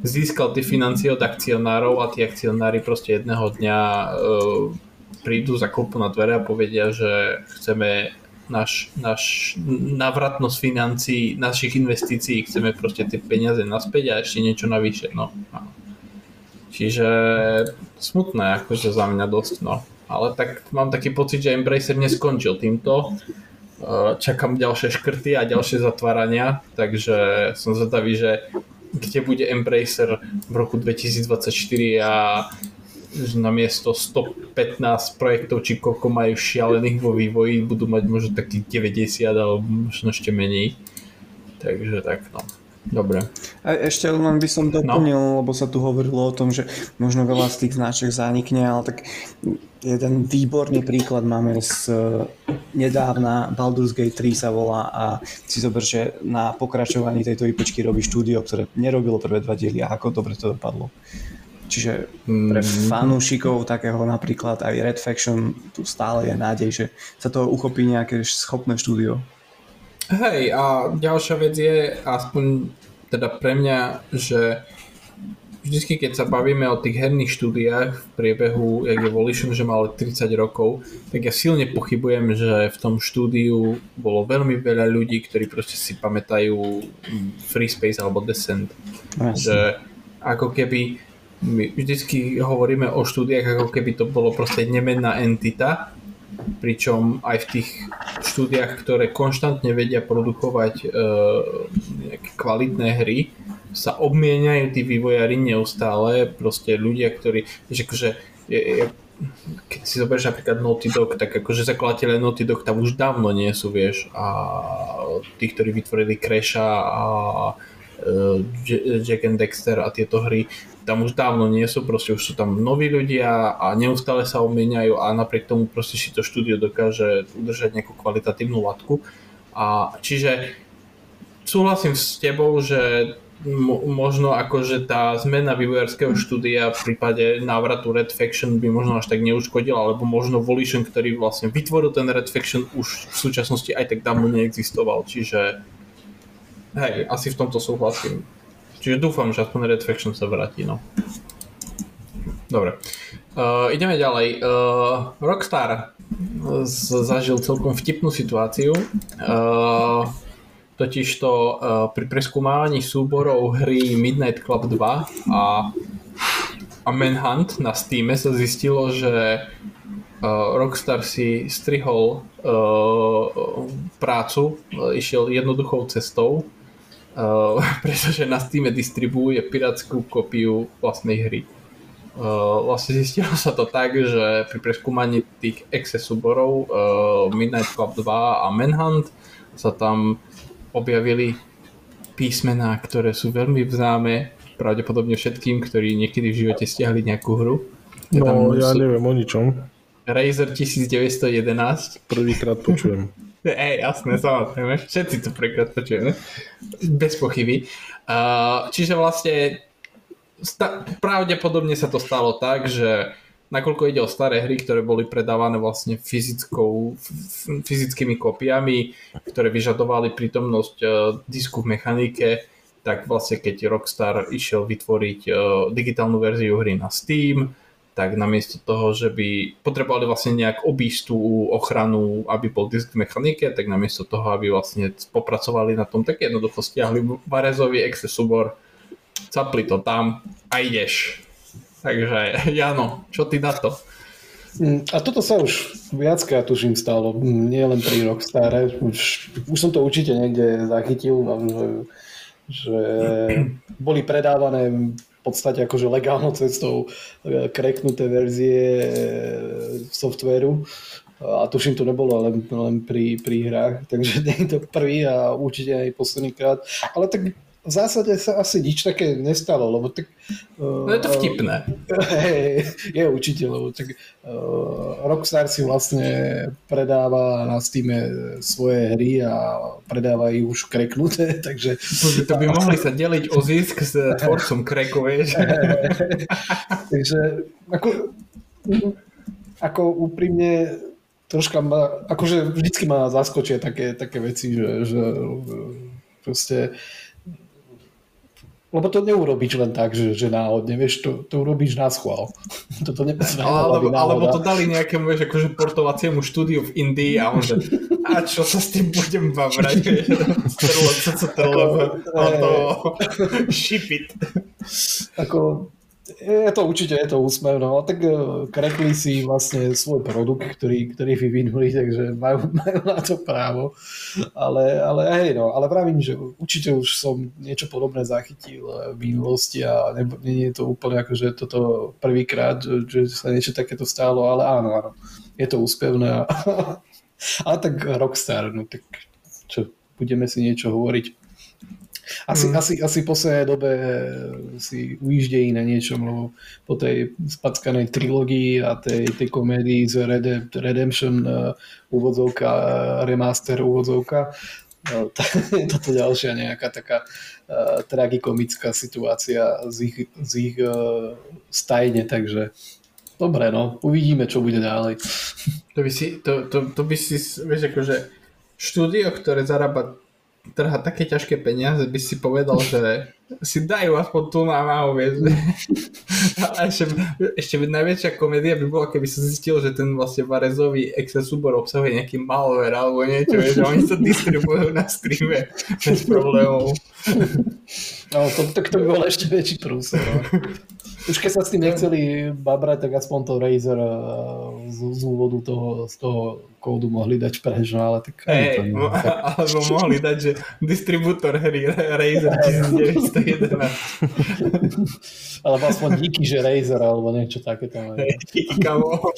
získal tie financie od akcionárov a tí akcionári proste jedného dňa uh, prídu za klopu na dvere a povedia, že chceme náš, náš navratnosť financií, našich investícií, chceme proste tie peniaze naspäť a ešte niečo navyše. No. Čiže smutné akože za mňa dosť. No ale tak mám taký pocit, že Embracer neskončil týmto. Čakám ďalšie škrty a ďalšie zatvárania, takže som zvedavý, že kde bude Embracer v roku 2024 a na miesto 115 projektov, či koľko majú šialených vo vývoji, budú mať možno takých 90 alebo možno ešte menej. Takže tak no. Dobre. A ešte len by som doplnil, no. lebo sa tu hovorilo o tom, že možno veľa z tých značiek zanikne, ale tak jeden výborný príklad máme z nedávna Baldur's Gate 3 sa volá a si zober, že na pokračovaní tejto IPčky robí štúdio, ktoré nerobilo prvé dva diely a ako dobre to dopadlo. Čiže pre mm. fanúšikov takého napríklad aj Red Faction tu stále je nádej, že sa toho uchopí nejaké schopné štúdio. Hej, a ďalšia vec je, aspoň teda pre mňa, že vždycky, keď sa bavíme o tých herných štúdiách v priebehu, jak je Volition, že mal 30 rokov, tak ja silne pochybujem, že v tom štúdiu bolo veľmi veľa ľudí, ktorí proste si pamätajú Free Space alebo Descent. Jasne. Že ako keby my vždycky hovoríme o štúdiách, ako keby to bolo proste nemenná entita, pričom aj v tých štúdiách, ktoré konštantne vedia produkovať e, nejaké kvalitné hry, sa obmieniajú tí vývojári neustále, proste ľudia, ktorí, že akože, je, je, keď si zoberieš napríklad Naughty Dog, tak akože zakladateľe Naughty Dog tam už dávno nie sú, vieš, a tí, ktorí vytvorili Crasha a e, Jack and Dexter a tieto hry, tam už dávno nie sú, proste už sú tam noví ľudia a neustále sa obmieniajú a napriek tomu proste si to štúdio dokáže udržať nejakú kvalitatívnu latku. A čiže súhlasím s tebou, že možno akože tá zmena vývojárskeho štúdia v prípade návratu Red Faction by možno až tak neuškodila, alebo možno Volition, ktorý vlastne vytvoril ten Red Faction už v súčasnosti aj tak dávno neexistoval, čiže hej, asi v tomto súhlasím. Čiže dúfam, že aspoň Red Faction sa vráti, no. Dobre. Uh, ideme ďalej. Uh, Rockstar zažil celkom vtipnú situáciu. Uh, totižto uh, pri preskúmávaní súborov hry Midnight Club 2 a, a Manhunt na Steam sa zistilo, že uh, Rockstar si strihol uh, prácu, uh, išiel jednoduchou cestou Uh, pretože na Steam distribuuje pirátskú kopiu vlastnej hry. Uh, vlastne zistilo sa to tak, že pri preskúmaní tých exe súborov uh, Midnight Club 2 a Manhunt sa tam objavili písmená, ktoré sú veľmi známe pravdepodobne všetkým, ktorí niekedy v živote stiahli nejakú hru. No, ja neviem o ničom. Razer 1911. Prvýkrát počujem. Ej, jasné, samozrejme. Všetci to prekrát počujeme. Bez pochyby. Uh, čiže vlastne sta- pravdepodobne sa to stalo tak, že nakoľko ide o staré hry, ktoré boli predávané vlastne fyzickou, fyzickými kopiami, ktoré vyžadovali prítomnosť uh, disku v mechanike, tak vlastne keď Rockstar išiel vytvoriť uh, digitálnu verziu hry na Steam, tak namiesto toho, že by potrebovali vlastne nejak obísť tú ochranu, aby bol disk v mechanike, tak namiesto toho, aby vlastne popracovali na tom, tak jednoducho stiahli Varezový exe súbor Zapli to tam a ideš. Takže Jano, čo ty na to? Mm, A toto sa už viackrát tuším stalo, Mm, nie len pri Rockstare. Už, už som to určite niekde zachytil, že, že boli predávané podstate akože legálnou cestou e, kreknuté verzie e, softvéru. A tuším, to nebolo len, len pri, pri hrách, takže nie je to prvý a určite aj posledný krát. Ale tak v zásade sa asi nič také nestalo, lebo tak... No je to vtipné. Hej, je určite, lebo tak uh, Rockstar si vlastne predáva na Steam svoje hry a predáva ich už kreknuté, takže... To by, mohli sa deliť o zisk s tvorcom kreku, vieš. takže ako, ako úprimne troška ma, akože vždycky ma zaskočia také, také veci, že, že proste lebo to neurobíš len tak, že, že náhodne, vieš, to, to urobíš na schvál. Toto alebo, alebo to dali nejakému, vieš, akože portovaciemu štúdiu v Indii a on že, a čo sa s tým budem bavrať, vieš, trlo, co co trlo, to ship it. Ako, je to určite, je to úsmevno, ale tak eh, krekli si vlastne svoj produkt, ktorý, ktorý vyvinuli, takže majú, majú na to právo. Ale, ale hej, no, ale pravím, že určite už som niečo podobné zachytil eh, v minulosti a ne, nie je to úplne ako, že toto prvýkrát, že, že sa niečo takéto stálo, ale áno, áno, je to úspevné. A, ale tak Rockstar, no tak čo, budeme si niečo hovoriť. Asi, mm. asi, asi v poslednej dobe si ujíždejí na niečom, lebo po tej spackanej trilógii a tej, tej komédii z Red, Redemption uh, úvodzovka, remaster úvodzovka, uh, toto ďalšia nejaká taká uh, tragikomická situácia z ich, z ich uh, stajne, takže dobre, no, uvidíme, čo bude ďalej. To by si, to, to, to by si, vieš, akože štúdio, ktoré zarába trhá také ťažké peniaze, by si povedal, že si dajú aspoň tu na máhu, vieš. Ešte, ešte najväčšia komédia by bola, keby sa zistilo, že ten vlastne Varezový Excel súbor obsahuje nejaký malware alebo niečo, vieš, že oni sa distribujú na streame bez problémov. No, to, to, to by bol ešte väčší prúser. No. Už keď sa s tým nechceli babrať, tak aspoň to Razer eh, z, z úvodu toho, z toho kódu mohli dať preč, no ale tak... Hey, to, no, tak... Alebo mohli dať, že distribútor hry Razer 1911. alebo aspoň díky, že Razer, alebo niečo také tam. Hey, díky, kamo.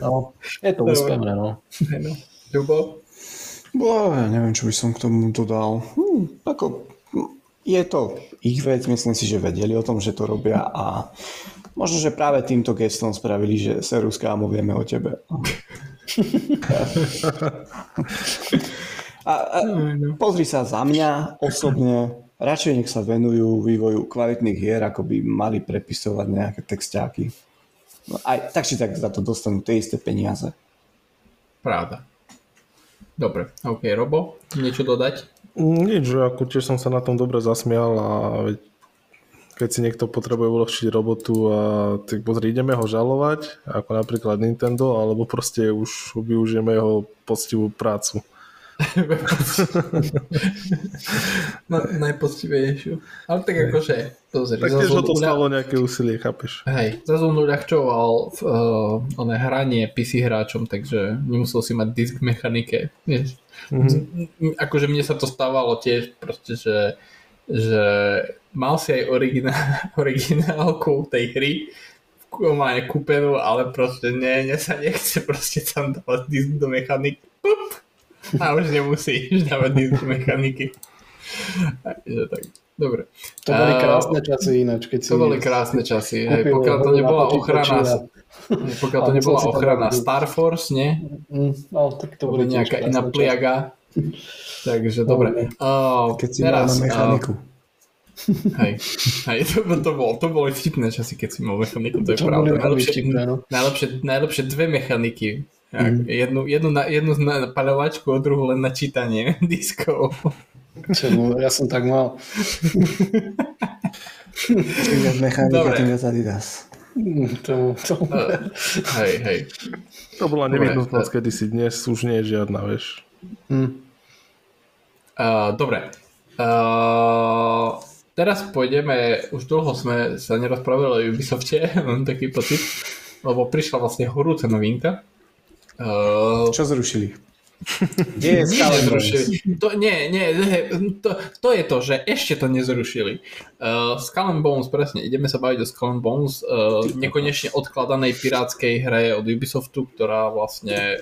no, je to úspevné, no. Hey, no. Ľubo? Bo, ja neviem, čo by som k tomu dodal. Hm, ako, je to ich vec, myslím si, že vedeli o tom, že to robia a možno, že práve týmto gestom spravili, že Serus kámo, vieme o tebe. a, a, pozri sa za mňa osobne, radšej nech sa venujú vývoju kvalitných hier, ako by mali prepisovať nejaké textáky. No, aj tak či tak za to dostanú tie isté peniaze. Pravda. Dobre, ok, Robo, niečo dodať? Nič, že ako tiež som sa na tom dobre zasmial a keď si niekto potrebuje uľahčiť robotu a tak pozri, ideme ho žalovať, ako napríklad Nintendo, alebo proste už využijeme jeho poctivú prácu. no, najpoctivejšiu. Ale tak akože, pozri. Tak tiež to stalo nejaké úsilie, chápeš? Hej, zase on uľahčoval uh, oné hranie PC hráčom, takže nemusel si mať disk v mechanike. Vieš. Mm-hmm. Akože mne sa to stávalo tiež proste, že, že mal si aj originál, originálku tej hry, má kúpenú, ale proste nie, nie sa nechce proste tam dávať disk do mechaniky. A už nemusíš dávať disk do mechaniky. Takže tak. Dobre. To boli krásne časy ináč. Keď to boli krásne časy. Hej, pokiaľ to nebola ochrana, pokiaľ to nebola ochrana Star Force, nie? No, tak to boli nejaká iná pliaga. Takže dobre. Uh, keď si teraz, na mechaniku. Uh, hej, hej to, to, bol, to boli vtipné časy, keď si mal mechaniku, to je to pravda. Najlepšie, vtipné, no. najlepšie, najlepšie dve mechaniky. Mm. Jednu, jednu, na, jednu na paľovačku, a druhú len na čítanie diskov. Čo, ja som tak mal. Viac mechanika, tým viac Adidas. To, to... Uh, hej, hej. To bola nevyhnutnosť kedysi, dnes už nie je žiadna, vieš. Hmm. Uh, dobre. Uh, teraz pôjdeme, už dlho sme sa nerozprávali o Ubisofte, mám taký pocit, lebo prišla vlastne horúca novinka. Uh, Čo zrušili? Nie, nie nezrušili. To, nie, nie, to, to je to, že ešte to nezrušili. Uh, Skull and Bones, presne, ideme sa baviť o Skull and Bones, uh, nekonečne odkladanej pirátskej hre od Ubisoftu, ktorá vlastne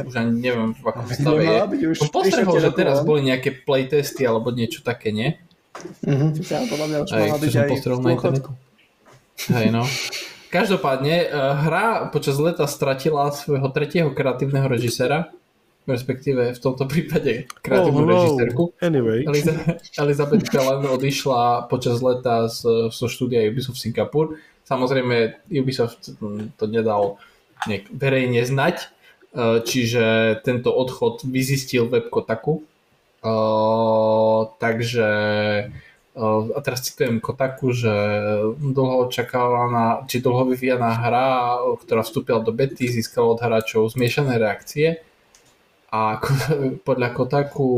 už ani neviem v akom stave je. Som postrehol, že teraz boli nejaké playtesty alebo niečo také, nie? Mhm. Ja, podľa mňa už mala byť aj na internetu. Hej, no. Každopádne, uh, hra počas leta stratila svojho tretieho kreatívneho režisera, respektíve v tomto prípade kreatívnu Oh, no. režisérku. Anyway. Eliza- Elizabeth Kellen odišla počas leta z, zo štúdia Ubisoft Singapur. Samozrejme, Ubisoft mm, to nedal nejak verejne znať, eh, čiže tento odchod vyzistil web Kotaku. Eh, takže eh, a teraz citujem Kotaku, že dlho očakávaná, či dlho vyvíjaná hra, ktorá vstúpila do bety, získala od hráčov zmiešané reakcie a podľa Kotaku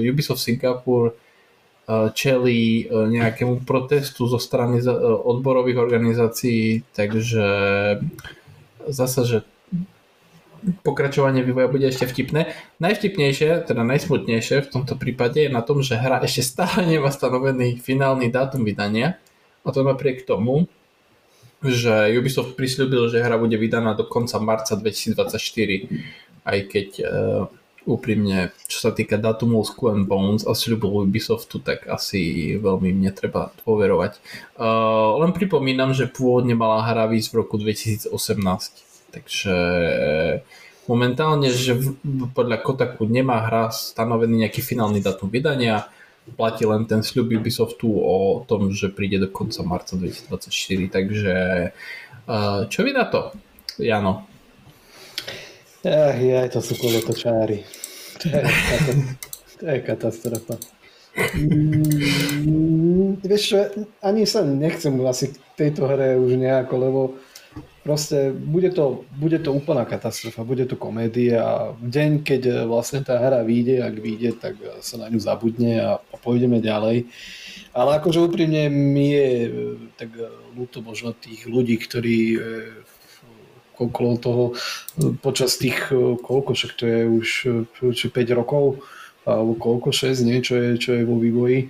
eh, Ubisoft Singapur eh, čelí eh, nejakému protestu zo strany odborových organizácií, takže zasa, že pokračovanie vývoja bude ešte vtipné. Najvtipnejšie, teda najsmutnejšie v tomto prípade je na tom, že hra ešte stále nemá stanovený finálny dátum vydania a to napriek tomu, že Ubisoft prislúbil, že hra bude vydaná do konca marca 2024 aj keď uh, úprimne, čo sa týka datumov Skull and Bones a sľubov Ubisoftu, tak asi veľmi mne treba dôverovať. Uh, len pripomínam, že pôvodne mala hra výsť v roku 2018, takže momentálne, že v, podľa Kotaku nemá hra stanovený nejaký finálny datum vydania, platí len ten sľub Ubisoftu o tom, že príde do konca marca 2024, takže uh, čo vy na to, Jano? Ach, ja, to sú kolotočári. To je, katastrofa. Mm, vieš čo, ani sa nechcem asi k tejto hre už nejako, lebo proste bude to, bude to úplná katastrofa, bude to komédia. Deň, keď vlastne tá hra vyjde, ak vyjde, tak sa na ňu zabudne a, a pôjdeme ďalej. Ale akože úprimne mi je e, tak ľúto možno tých ľudí, ktorí e, okolo toho počas tých, e, koľko, však to je už e, či 5 rokov, alebo koľko, 6, nie, čo je, čo je vo vývoji. E,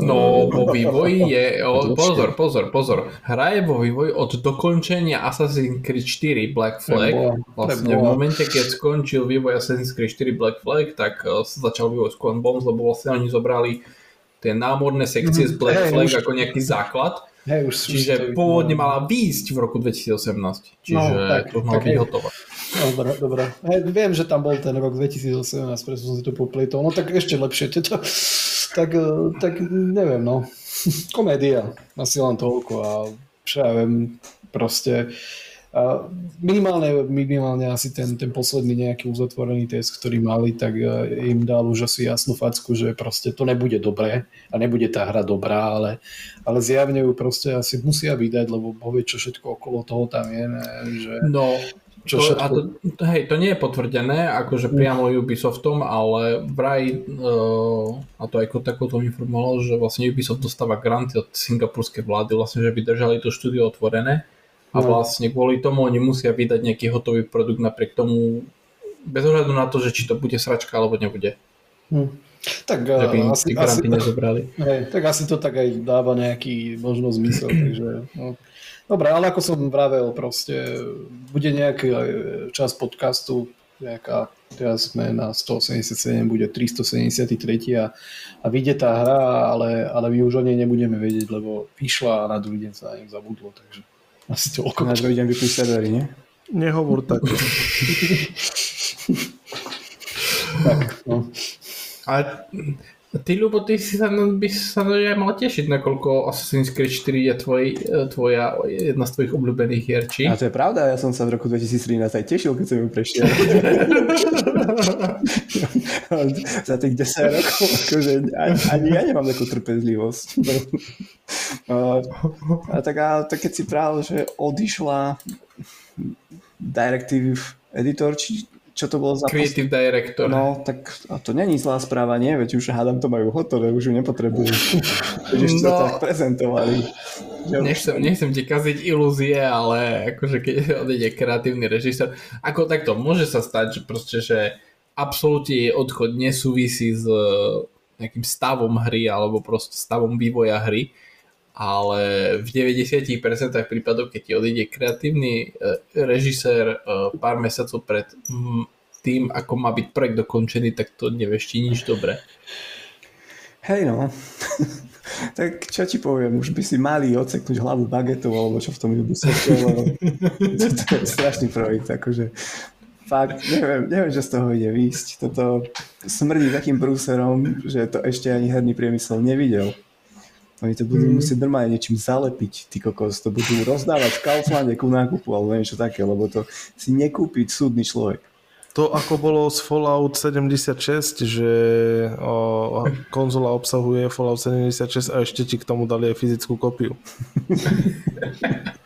No, vo vývoji je... O, pozor, pozor, pozor. Hra je vo vývoji od dokončenia Assassin's Creed 4 Black Flag. Preboha, Vlastne v momente, keď skončil vývoj Assassin's Creed 4 Black Flag, tak sa začal vývoj Skull and Bones, lebo vlastne oni zobrali tie námorné sekcie z Black Hej, Flag už- ako nejaký základ. Hej, už, už Čiže to- pôvodne mala výjsť v roku 2018. Čiže No, tak, to mala tak byť hej. hotová. Dobre, dobre. Hej, viem, že tam bol ten rok 2018, preto som si to popletol. No tak ešte lepšie. Tieto, tak, eh, tak neviem, no. Komédia. Asi len toľko a čo ja viem, proste a minimálne, minimálne asi ten, ten posledný nejaký uzatvorený test, ktorý mali, tak eh, im dal už asi jasnú facku, že proste to nebude dobré a nebude tá hra dobrá, ale, ale zjavne ju proste asi musia vydať, lebo povie, čo všetko okolo toho tam je, ne, že No, čo to, všetko... a to, hej, to nie je potvrdené, akože priamo Ubisoftom, ale vraj, uh, a to aj Kotaku to informovalo, že vlastne Ubisoft dostáva granty od singapurskej vlády, vlastne, že by držali to štúdio otvorené a No. vlastne kvôli tomu oni musia vydať nejaký hotový produkt napriek tomu, bez ohľadu na to, že či to bude sračka alebo nebude. Hm. Tak, Že by im asi, tie asi, granty nezobrali. hej, tak asi to tak aj dáva nejaký možno zmysel. takže, no. Dobre, ale ako som vravel, proste bude nejaký e, čas podcastu, nejaká, teraz sme na 187, bude 373 a, a vyjde tá hra, ale, ale my už o nej nebudeme vedieť, lebo vyšla a na druhý deň sa na ňu zabudlo, takže asi toľko. Na druhý deň vypnú servery, nie? Nehovor tak. Tak, no. A ty, Ľubo, ty si sa, by sa aj mal tešiť, nakoľko Assassin's Creed 4 je tvoj, tvoja, jedna z tvojich obľúbených hier, či? A to je pravda, ja som sa v roku 2013 aj tešil, keď som ju prešiel. Za tých 10 rokov, akože ani, ani ja nemám takú trpezlivosť. a, a, tak, a tak keď si pravil, že odišla Directive Editor, či, čo to bolo za... Creative director. No, tak a to není zlá správa, nie? Veď už hádam to majú hotové, už ju nepotrebujú. Veď už to No. tak prezentovali. Nechcem, nechcem ti kaziť ilúzie, ale akože keď odejde kreatívny režisér, ako takto, môže sa stať, že proste, že absolútne jej odchod nesúvisí s e, nejakým stavom hry alebo proste stavom vývoja hry, ale v 90% prípadov, keď ti odíde kreatívny e, režisér e, pár mesiacov pred mm, tým, ako má byť projekt dokončený, tak to nevešti nič dobré. Hej no. tak čo ti poviem, už by si mali odseknúť hlavu bagetou, alebo čo v tom lebo to je strašný projekt, akože fakt, neviem, neviem, že z toho ide výsť. Toto smrdí takým brúserom, že to ešte ani herný priemysel nevidel. Oni to budú musieť normálne niečím zalepiť, ty kokos, to budú rozdávať v Kauflande ku nákupu alebo niečo také, lebo to si nekúpi súdny človek. To ako bolo z Fallout 76, že o, konzola obsahuje Fallout 76 a ešte ti k tomu dali aj fyzickú kopiu.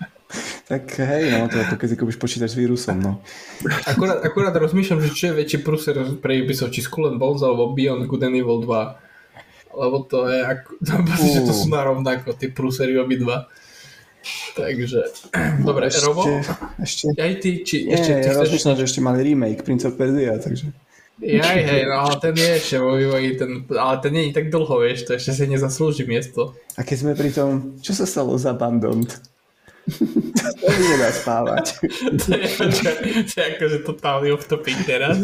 Tak hej, no, to je to, keď si kúpiš počítač s vírusom, no. Akurát, akurát rozmýšľam, že čo je väčší prúser pre Ubisoft, či Skull and Bones alebo Beyond Good and Evil 2. Lebo to je ako, uh. že to sú narovnako, tie prúsery obidva. Takže, dobre, ešte, Robo, ešte, aj ty, či nie, ešte ty ja chceš... že ešte mali remake Prince of Persia, takže... Jaj, hej, no ale ten je ešte vo vývoji, ten, ale ten nie je tak dlho, vieš, to ešte si nezaslúži miesto. A keď sme pri tom, čo sa stalo z Abandoned? To mi nedá spávať. to je, to je akože totálny off topic teraz.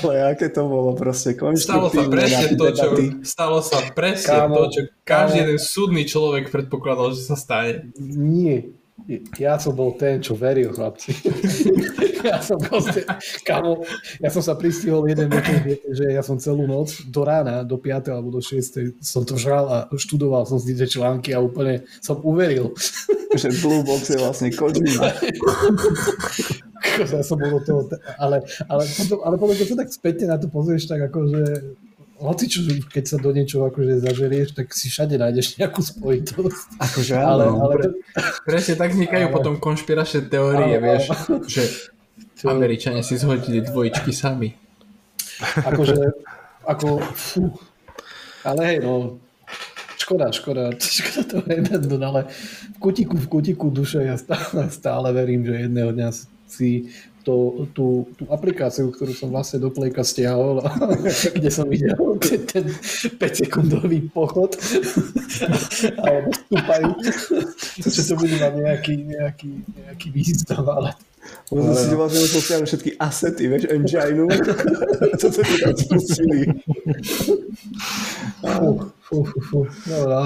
Ale aké to bolo proste Stalo sa presne to, čo, stalo sa presne Kámo, to, čo každý jeden súdny človek predpokladal, že sa stane. Nie. Ja som bol ten, čo veril, chlapci. ja som proste, kamo, ja som sa pristihol jeden večer, viete, že ja som celú noc do rána, do 5. alebo do 6. som to žral a študoval som si tie články a úplne som uveril. Že Blue Box je vlastne. Akože ja som bol do toho, ale, ale, potom, ale potom, keď sa tak späťne na to pozrieš, tak akože hoci čo, keď sa do niečoho akože zažerieš, tak si všade nájdeš nejakú spojitosť. Akože Ale, áno. ale to, Presne tak vznikajú Ale- potom konšpiračné teórie, Ale- vieš, že Čo- Američania si zhodili dvojičky sami. akože, ako, fú. Ale hej, no, škoda, škoda, škoda toho jeden, ale v kutiku, v kutiku duše ja stále, stále verím, že jedného dňa si to, tú, tú aplikáciu, ktorú som vlastne do Playka stiahol, kde som videl ten, ten 5-sekundový pochod alebo stúpajú, že to bude mať nejaký, nejaký, nejaký výstav, ale Možno si vlastne musel stiahnuť všetky asety, vieš, engine To sa ti tam spustili.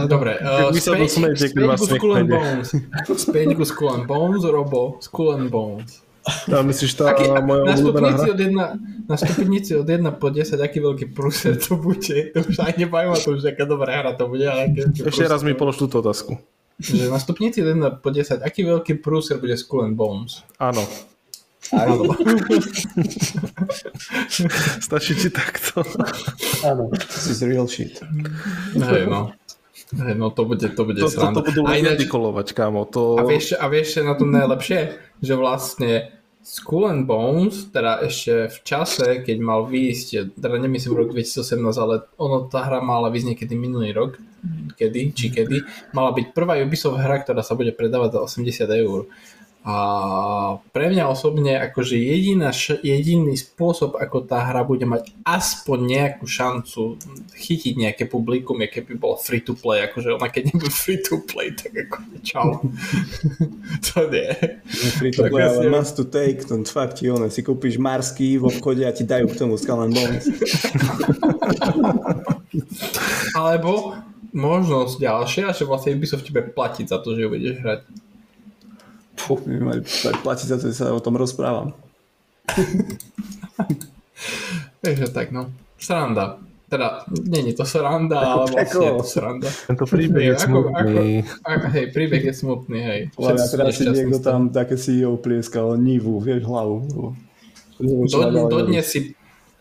Dobre, uh, späť, späť vás ku Skull and. Bones. Späť ku Skull and Bones, Robo, Skull and Bones. A myslíš, tá Aký, moja na, obľúbená stupnici hra? od jedna, na stupnici od 1 po 10, aký veľký prúser to bude? To už aj nebavím o tom, že aká dobrá hra to bude, ale Ešte raz mi polož túto otázku. Že na stupnici od 1 po 10, aký veľký prúser bude Skull and Bones? Áno. Áno. Stačí ti takto. áno. This is real shit. Hej, no. No to bude, to bude To, to, to budú A ináč- kámo. To... A vieš, a vieš, na tom najlepšie? Že vlastne Skull and Bones, teda ešte v čase, keď mal výjsť, teda nemyslím rok 2018, ale ono, tá hra mala výjsť niekedy minulý rok, kedy, či kedy, mala byť prvá Ubisoft hra, ktorá sa bude predávať za 80 eur. A pre mňa osobne akože jediná, jediný spôsob, ako tá hra bude mať aspoň nejakú šancu chytiť nejaké publikum, je keby bola free to play, akože ona keď nebude free to play, tak ako čau. to nie. Free to play, ale must to take, to fakt ti ono, si kúpiš marský v obchode a ti dajú k tomu Skull Bones. Alebo možnosť ďalšia, že vlastne Ubisoft tebe platiť za to, že ju budeš hrať. Puh, my mali platiť za to, že sa o tom rozprávam. Takže tak no. Sranda. Teda, nie je to sranda, ale vlastne je to sranda. Tento príbeh je Hej, ako- smutný. A, hej, príbeh je smutný, hej. Sú teraz si niekto tam také CEO plieskal Nivu, vieš, hlavu. Neviem, Do, dodnes, si,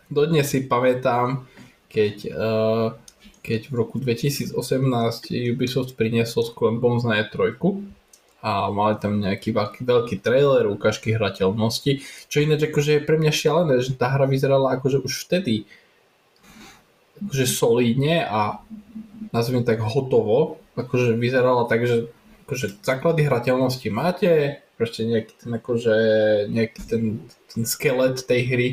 dodnes si pamätám, keď, uh, keď v roku 2018 Ubisoft priniesol Skull and Bones na E3 a mali tam nejaký veľký, trailer, ukážky hrateľnosti, čo ináč akože je pre mňa šialené, že tá hra vyzerala akože už vtedy akože solidne a nazviem tak hotovo, akože vyzerala tak, že akože základy hrateľnosti máte, proste nejaký ten, akože, nejaký ten, ten skelet tej hry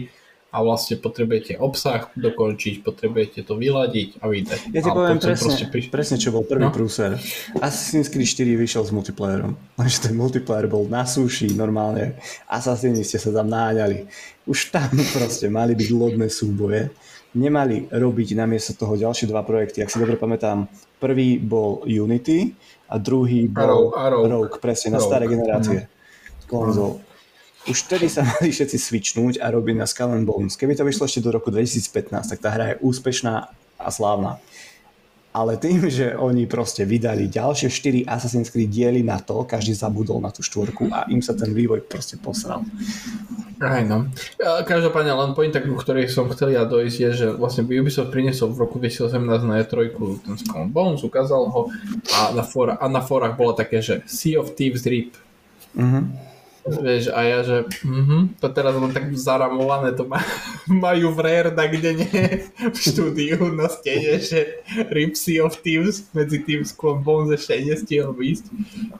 a vlastne potrebujete obsah dokončiť, potrebujete to vyladiť a vydať. Ja ti poviem presne, priš... presne, čo bol prvý No. prúser. Assassin's Creed 4 vyšiel s multiplayerom. Lenže ten multiplayer bol na súši normálne. Assassini ste sa tam náňali. Už tam proste mali byť lodné súboje. Nemali robiť namiesto toho ďalšie dva projekty. Ak si dobre pamätám, prvý bol Unity a druhý bol Rogue, Rogue. Presne na Rogue. staré generácie konzol. Už vtedy sa mali všetci switchnúť a robiť na Skull and Bones. Keby to vyšlo ešte do roku 2015, tak tá hra je úspešná a slávna. Ale tým, že oni proste vydali ďalšie 4 Assassin's Creed diely na to, každý zabudol na tú štvorku a im sa ten vývoj proste posral. Aj no. Každopádne len pointa, ku ktorej som chcel ja dojsť, je, že vlastne Ubisoft priniesol v roku 2018 na E3 ten Skull Bones, ukázal ho a na, fóra, a na fórach bolo také, že Sea of Thieves RIP. Mhm. Vieš, a ja, že mhm, to teraz len tak zaramované, to ma, majú v Rare, tak kde nie, v štúdiu na stene, že RIP Sea of Thieves, medzi tým Skull Bones ešte nestihol výjsť.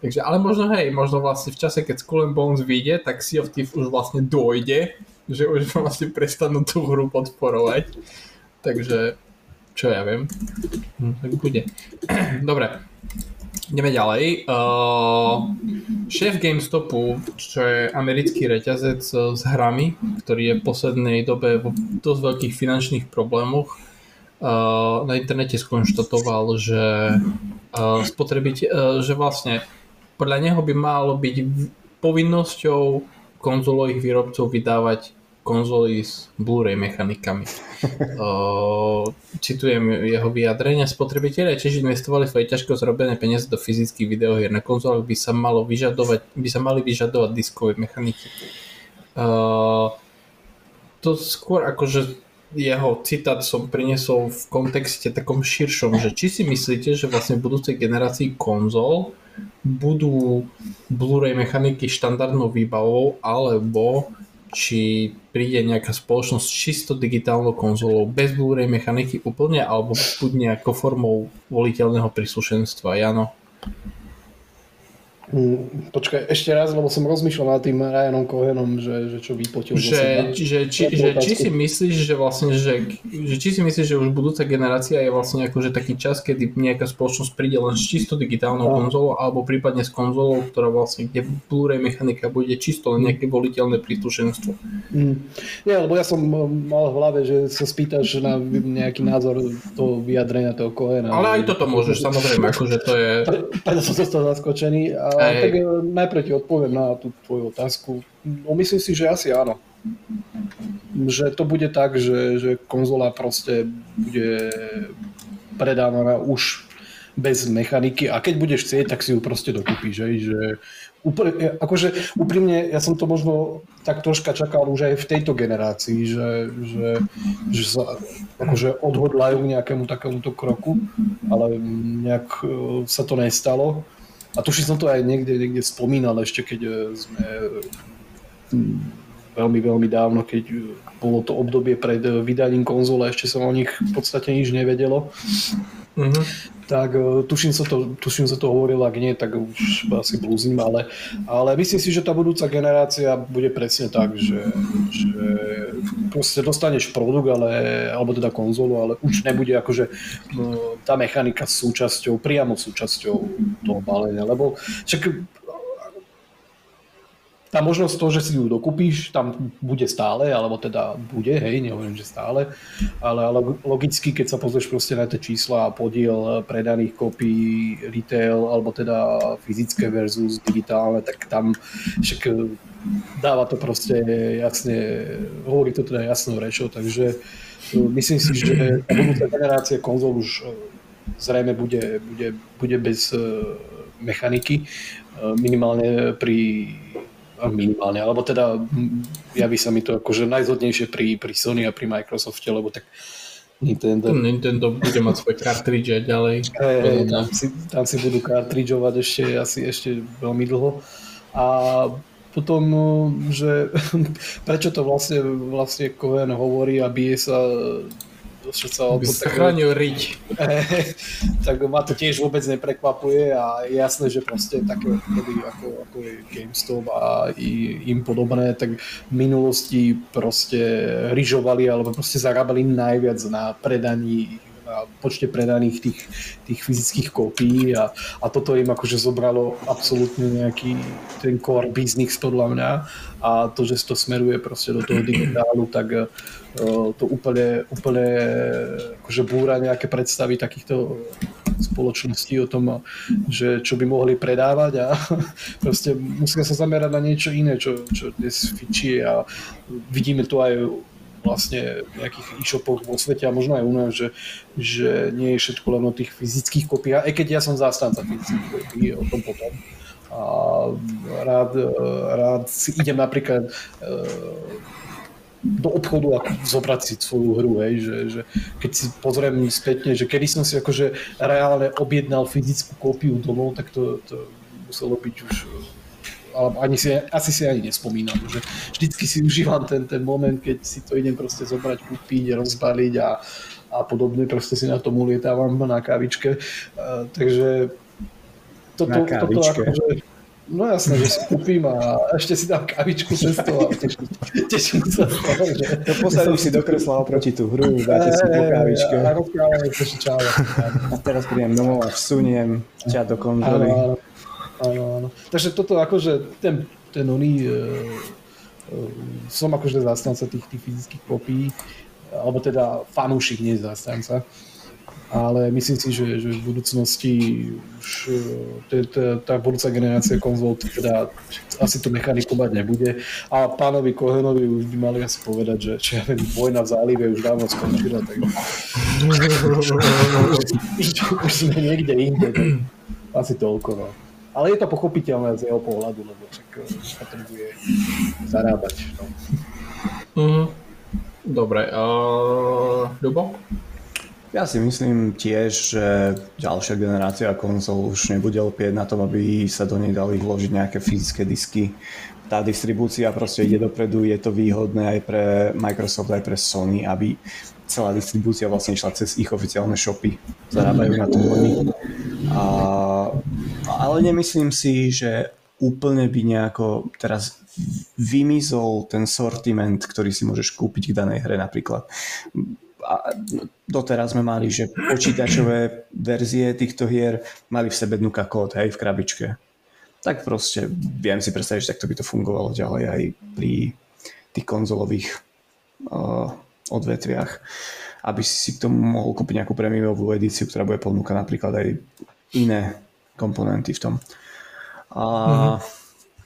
Takže, ale možno hej, možno vlastne v čase, keď Skull Bones vyjde, tak Sea of Thieves už vlastne dojde, že už vlastne prestanú tú hru podporovať. Takže, čo ja viem, hm, tak bude. Dobre, Ideme ďalej. Uh, šéf GameStopu, čo je americký reťazec uh, s hrami, ktorý je v poslednej dobe v dosť veľkých finančných problémoch, uh, na internete skonštatoval, že, uh, spotrebiť, uh, že vlastne podľa neho by malo byť povinnosťou konzolových výrobcov vydávať konzoly s Blu-ray mechanikami. Uh, citujem jeho vyjadrenia. Spotrebitelia tiež investovali svoje ťažko zrobené peniaze do fyzických videohier. Na konzolách by sa, malo vyžadovať, by sa mali vyžadovať diskové mechaniky. Uh, to skôr akože jeho citát som priniesol v kontexte takom širšom, že či si myslíte, že vlastne v budúcej generácii konzol budú Blu-ray mechaniky štandardnou výbavou, alebo či príde nejaká spoločnosť čisto digitálnou konzolou bez Blu-ray mechaniky úplne, alebo buď nejakou formou voliteľného príslušenstva. Jano? Hm, Počkaj, ešte raz, lebo som rozmýšľal nad tým Ryanom Cohenom, že, že čo vypotil zo Že, seba. že, či, že či si myslíš, že vlastne, že, že či si myslíš, že už budúca generácia je vlastne akože taký čas, kedy nejaká spoločnosť príde len s čisto digitálnou Áno. konzolou, alebo prípadne s konzolou, ktorá vlastne, kde Blu-ray mechanika bude čisto len nejaké voliteľné príslušenstvo. Mm. Nie, lebo ja som m, mal v hlave, že sa spýtaš na nejaký názor toho vyjadrenia toho Cohena. Ale aj toto môžeš, samozrejme, akože to je... Pre- Preto som zostal zaskočený. A Hej. tak e, najprv ti odpoviem na tú tvoju otázku. No, myslím si, že asi áno. Že to bude tak, že, že konzola proste bude predávaná už bez mechaniky a keď budeš chcieť, tak si ju proste dokúpiš. Hej? Že úplne, akože úprimne, ja som to možno tak troška čakal už aj v tejto generácii, že, že, že sa akože odhodlajú k nejakému takémuto kroku, ale nejak e, sa to nestalo. A tuším som to aj niekde, niekde spomínal ešte, keď e, sme mm, veľmi, veľmi dávno, keď e, bolo to obdobie pred e, vydaním konzole, ešte sa o nich v podstate nič nevedelo Mhm. Tak e, tuším sa to, tuším sa to hovoril, ak nie, tak už asi blúzim, ale, ale myslím si, že tá budúca generácia bude presne tak, že, že proste dostaneš produkt, ale, alebo teda konzolu, ale už nebude akože no, tá mechanika súčasťou, priamo súčasťou toho balenia, lebo však tá možnosť toho, že si ju dokúpíš, tam bude stále, alebo teda bude, hej, nehovorím, že stále, ale, logicky, keď sa pozrieš proste na tie čísla a podiel predaných kopí retail, alebo teda fyzické versus digitálne, tak tam však e, dáva to proste jasne, hovorí to teda jasnou rečou, takže e, myslím si, že tá budúca generácia konzol už e, zrejme bude, bude, bude bez mechaniky, minimálne pri minimálne, alebo teda javí sa mi to akože najzhodnejšie pri, pri Sony a pri Microsofte, lebo tak Nintendo. Ten Nintendo bude mať svoje kartridže ďalej. Hej, tam, si, tam si budú kartridžovať ešte asi ešte veľmi dlho. A potom, že prečo to vlastne, vlastne Cohen hovorí a bije sa sa by sa chránil riť. tak ma to tiež vôbec neprekvapuje a je jasné, že proste také obchody ako, ako je GameStop a im podobné, tak v minulosti proste ryžovali alebo proste zarábali najviac na predaní počte predaných tých, tých fyzických kópií a, a toto im akože zobralo absolútne nejaký ten core business podľa mňa. A to, že to smeruje proste do toho digitálu, tak to úplne, úplne akože búra nejaké predstavy takýchto spoločností o tom, že čo by mohli predávať a proste musia sa zamerať na niečo iné, čo, čo dnes fičí a vidíme tu aj vlastne nejakých e-shopoch vo svete a možno aj u nás, že, že nie je všetko len o tých fyzických kopiách, aj keď ja som zástanca fyzických kopií, o tom potom. A rád, rád si idem napríklad do obchodu a zobrať si svoju hru, hej, že, že keď si pozriem spätne, že kedy som si akože reálne objednal fyzickú kópiu domov, tak to, to muselo byť už ale ani si, asi si ani nespomínam, že vždycky si užívam ten, ten moment, keď si to idem proste zobrať, kúpiť, rozbaliť a, a podobne, proste si na tom ulietávam na kávičke, uh, takže toto, na toto akože, No jasné, že si kúpim a ešte si dám kavičku cez to a teším, teším sa z toho, že... To posadím si do kresla oproti tú hru, dáte si po kavičke. A rozprávame sa čau. A teraz prídem domov a vsuniem ťa do konzoly. Áno, áno. Takže toto akože, ten, ten oný, uh, uh, som akože zastanca tých, tých fyzických kopí, alebo teda fanúšik, nie zastanca ale myslím si, že, že v budúcnosti už e, tá budúca generácia konzol teda asi to mechaniku mať nebude a pánovi Kohenovi už by mali asi povedať, že čo ja viem, vojna v zálive už dávno skončila, tak už, už sme niekde inde, tak asi toľko. No. Ale je to pochopiteľné z jeho pohľadu, lebo však e, potrebuje zarábať. No. Mm, dobre, uh, Ľubo? Ja si myslím tiež, že ďalšia generácia konzol už nebude opieť na tom, aby sa do nej dali vložiť nejaké fyzické disky. Tá distribúcia proste ide dopredu, je to výhodné aj pre Microsoft, aj pre Sony, aby celá distribúcia vlastne išla cez ich oficiálne shopy. Zarábajú na tom oni. A, ale nemyslím si, že úplne by nejako teraz vymizol ten sortiment, ktorý si môžeš kúpiť k danej hre napríklad a doteraz sme mali, že počítačové verzie týchto hier mali v sebe dnuka kód, hej, v krabičke. Tak proste viem si predstaviť, že takto by to fungovalo ďalej aj pri tých konzolových uh, odvetviach, aby si k tomu mohol kúpiť nejakú premiovú edíciu, ktorá bude ponúkať napríklad aj iné komponenty v tom. A, mm-hmm.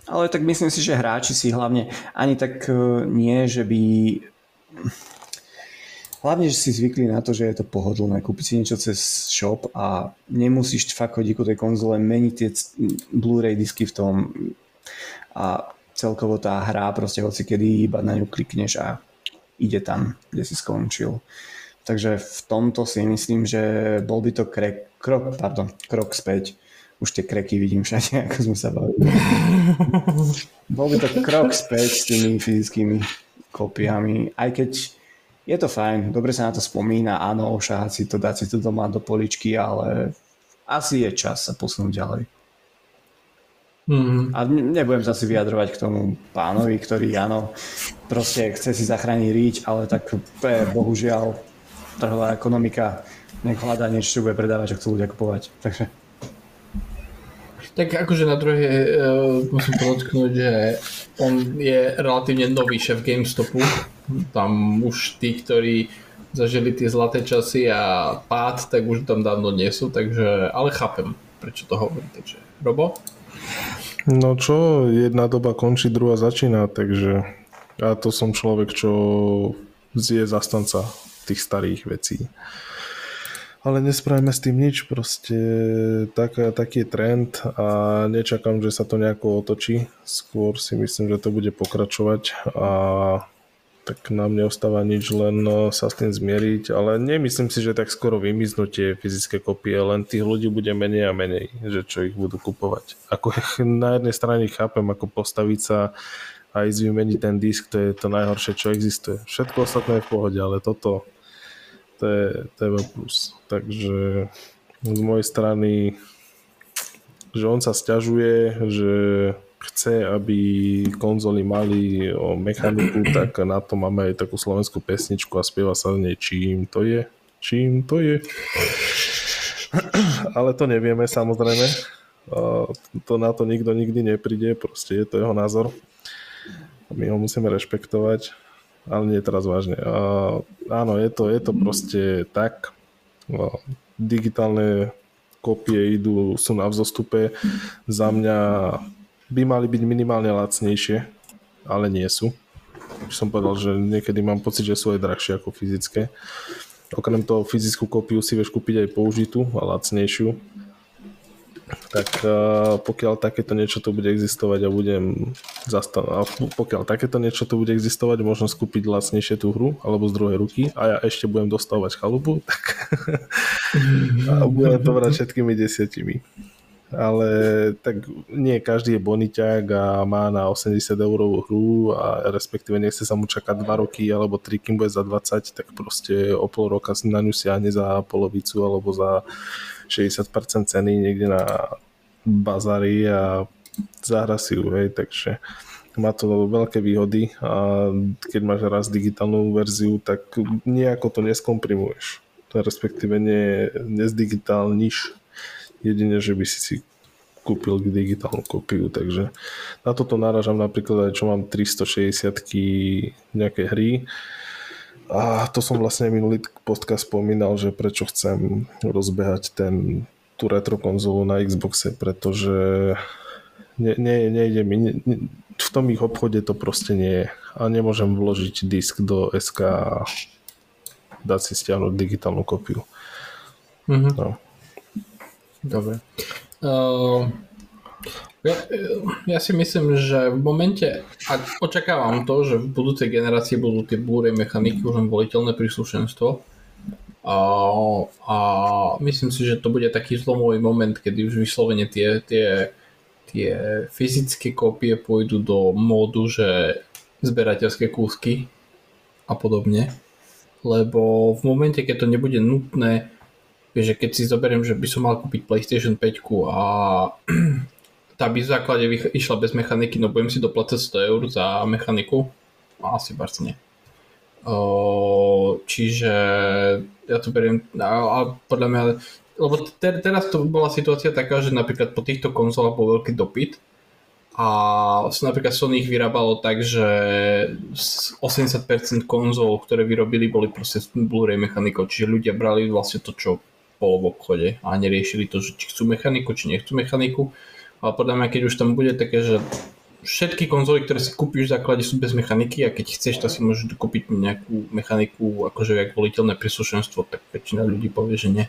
Ale tak myslím si, že hráči si hlavne ani tak uh, nie, že by Hlavne, že si zvykli na to, že je to pohodlné kúpiť si niečo cez shop a nemusíš fakt chodiť ku tej konzole, meniť tie Blu-ray disky v tom a celkovo tá hra proste hoci kedy iba na ňu klikneš a ide tam, kde si skončil. Takže v tomto si myslím, že bol by to krek, krok, pardon, krok späť. Už tie kreky vidím všade, ako sme sa bavili. bol by to krok späť s tými fyzickými kopiami, aj keď je to fajn, dobre sa na to spomína, áno, ošahať si to, dať si to doma do poličky, ale asi je čas sa posunúť ďalej. Mm. A nebudem sa si vyjadrovať k tomu pánovi, ktorý áno, proste chce si zachrániť ríč, ale tak je bohužiaľ trhová ekonomika, nech hľadá niečo, čo bude predávať, čo chcú ľudia kupovať. Takže tak akože na druhé uh, musím podotknúť, že on je relatívne nový šéf GameStopu. Tam už tí, ktorí zažili tie zlaté časy a pád, tak už tam dávno nie sú, takže, ale chápem, prečo to hovorím. Takže, Robo? No čo, jedna doba končí, druhá začína, takže ja to som človek, čo je zastanca tých starých vecí ale nespravíme s tým nič, proste tak, taký je trend a nečakám, že sa to nejako otočí. Skôr si myslím, že to bude pokračovať a tak nám neostáva nič, len no, sa s tým zmieriť, ale nemyslím si, že tak skoro vymiznú tie fyzické kopie, len tých ľudí bude menej a menej, že čo ich budú kupovať. Ako na jednej strane chápem, ako postaviť sa a ísť vymeniť ten disk, to je to najhoršie, čo existuje. Všetko ostatné je v pohode, ale toto plus. Takže z mojej strany že on sa stiažuje, že chce, aby konzoly mali o mechaniku, tak na to máme aj takú slovenskú pesničku a spieva sa z nej čím to je, čím to je. Ale to nevieme samozrejme. To na to nikto nikdy nepríde, proste je to jeho názor. My ho musíme rešpektovať, ale nie teraz vážne. Áno, je to, je to proste tak. Digitálne kopie idú, sú na vzostupe. Za mňa by mali byť minimálne lacnejšie, ale nie sú. Už som povedal, že niekedy mám pocit, že sú aj drahšie ako fyzické. Okrem toho fyzickú kópiu si vieš kúpiť aj použitú a lacnejšiu. Tak pokiaľ takéto niečo tu bude existovať a budem zastav... a pokiaľ takéto niečo tu bude existovať, možno skúpiť lacnejšie tú hru alebo z druhej ruky a ja ešte budem dostávať chalupu, tak a budem to vrať všetkými desiatimi. Ale tak nie každý je boniťák a má na 80 eurovú hru a respektíve nechce sa mu čakať 2 roky alebo 3, kým bude za 20, tak proste o pol roka na ňu siahne za polovicu alebo za 60% ceny niekde na bazári a zahra si ju, hej, takže má to veľké výhody a keď máš raz digitálnu verziu, tak nejako to neskomprimuješ. Respektíve ne, nezdigitálniš. Jedine, že by si si kúpil digitálnu kópiu, takže na toto náražam napríklad aj čo mám 360 nejaké hry a to som vlastne minulý podcast spomínal, že prečo chcem rozbehať ten, tú retro konzolu na Xboxe, pretože ne, ne, nejde mi, ne, v tom ich obchode to proste nie je a nemôžem vložiť disk do SK a dať si stiahnuť digitálnu kópiu. Mm-hmm. No. Dobre. Uh, ja, ja si myslím, že v momente, ak očakávam to, že v budúcej generácii budú tie búre mechaniky už len voliteľné príslušenstvo, a, a myslím si, že to bude taký zlomový moment, kedy už vyslovene tie, tie, tie fyzické kópie pôjdu do módu, že zberateľské kúsky a podobne. Lebo v momente, keď to nebude nutné že keď si zoberiem, že by som mal kúpiť PlayStation 5 a tá by v základe išla bez mechaniky, no budem si doplácať 100 eur za mechaniku? No, asi barc nie. čiže ja to beriem, a, podľa mňa, lebo te, teraz to bola situácia taká, že napríklad po týchto konzolách bol veľký dopyt a napríklad Sony ich vyrábalo tak, že 80% konzol, ktoré vyrobili, boli proste Blu-ray mechanikou, čiže ľudia brali vlastne to, čo bolo v obchode a neriešili to, že či chcú mechaniku, či nechcú mechaniku. Ale podľa mňa, keď už tam bude také, že všetky konzoly, ktoré si kúpiš v základe sú bez mechaniky a keď chceš, tak si môžeš kúpiť nejakú mechaniku, akože jak voliteľné príslušenstvo, tak väčšina ľudí povie, že nie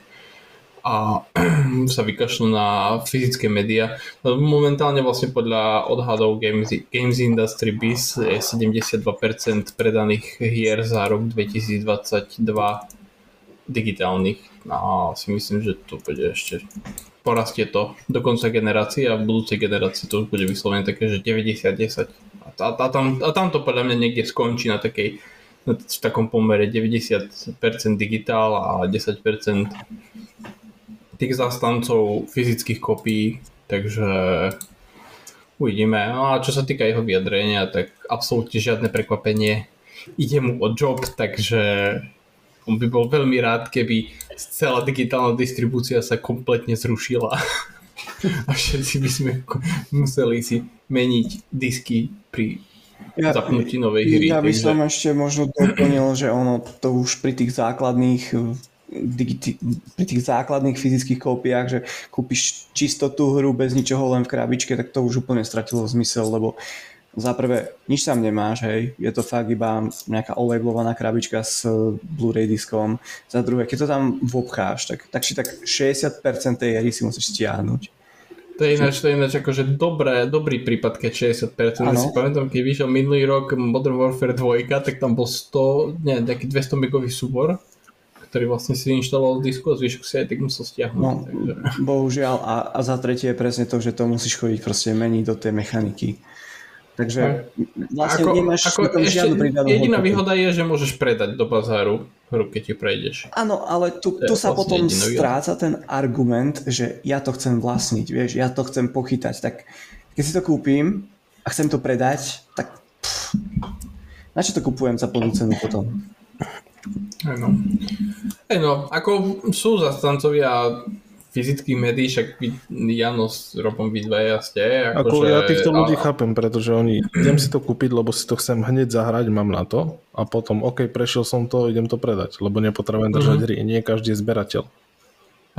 a sa vykašľú na fyzické médiá. Momentálne vlastne podľa odhadov Games, Games Industry Biz je 72% predaných hier za rok 2022 digitálnych a si myslím, že to bude ešte porastie to do konca generácie a v budúcej generácii to už bude vyslovene také, že 90-10 a, a, a, tam, a tam to podľa mňa niekde skončí na takej v takom pomere 90% digitál a 10% tých zastancov fyzických kopií, takže uvidíme. No a čo sa týka jeho vyjadrenia, tak absolútne žiadne prekvapenie. Ide mu o job, takže on by bol veľmi rád, keby celá digitálna distribúcia sa kompletne zrušila a všetci by sme museli si meniť disky pri ja, zapnutí novej hry. Ja by takže... som ešte možno doplnil, že ono to už pri tých základných digiti- pri tých základných fyzických kópiách, že kúpiš čisto tú hru bez ničoho len v krabičke, tak to už úplne stratilo zmysel, lebo za prvé, nič tam nemáš, hej, je to fakt iba nejaká olejblovaná krabička s Blu-ray diskom. Za druhé, keď to tam vobcháš, tak, tak či tak 60% tej hry si musíš stiahnuť. To je ináč, to je ináč akože dobré, dobrý prípad, keď 60%. Ja si pamätám, keď vyšiel minulý rok Modern Warfare 2, tak tam bol 100, nie, taký 200 megový súbor, ktorý vlastne si inštaloval disku a zvyšok si aj tak musel stiahnuť. No, takže. bohužiaľ. A, a za tretie je presne to, že to musíš chodiť proste meniť do tej mechaniky. Takže vlastne ako, nemáš ako ešte, Jediná hodnotu. výhoda je, že môžeš predať do bazáru hru, keď ti prejdeš. Áno, ale tu, tu sa vlastne potom stráca ten argument, že ja to chcem vlastniť, vieš, ja to chcem pochytať. Tak keď si to kúpim a chcem to predať, tak pff, na čo to kupujem za plnú cenu potom? Áno. no, ako sú zastancovia fyzických médií, však vy, Jano s Robom vy dvaja ste. Ako, ako že, ja týchto ľudí a... chápem, pretože oni, idem si to kúpiť, lebo si to chcem hneď zahrať, mám na to a potom, OK, prešiel som to, idem to predať, lebo nepotrebujem držať mm-hmm. hry, nie každý je zberateľ.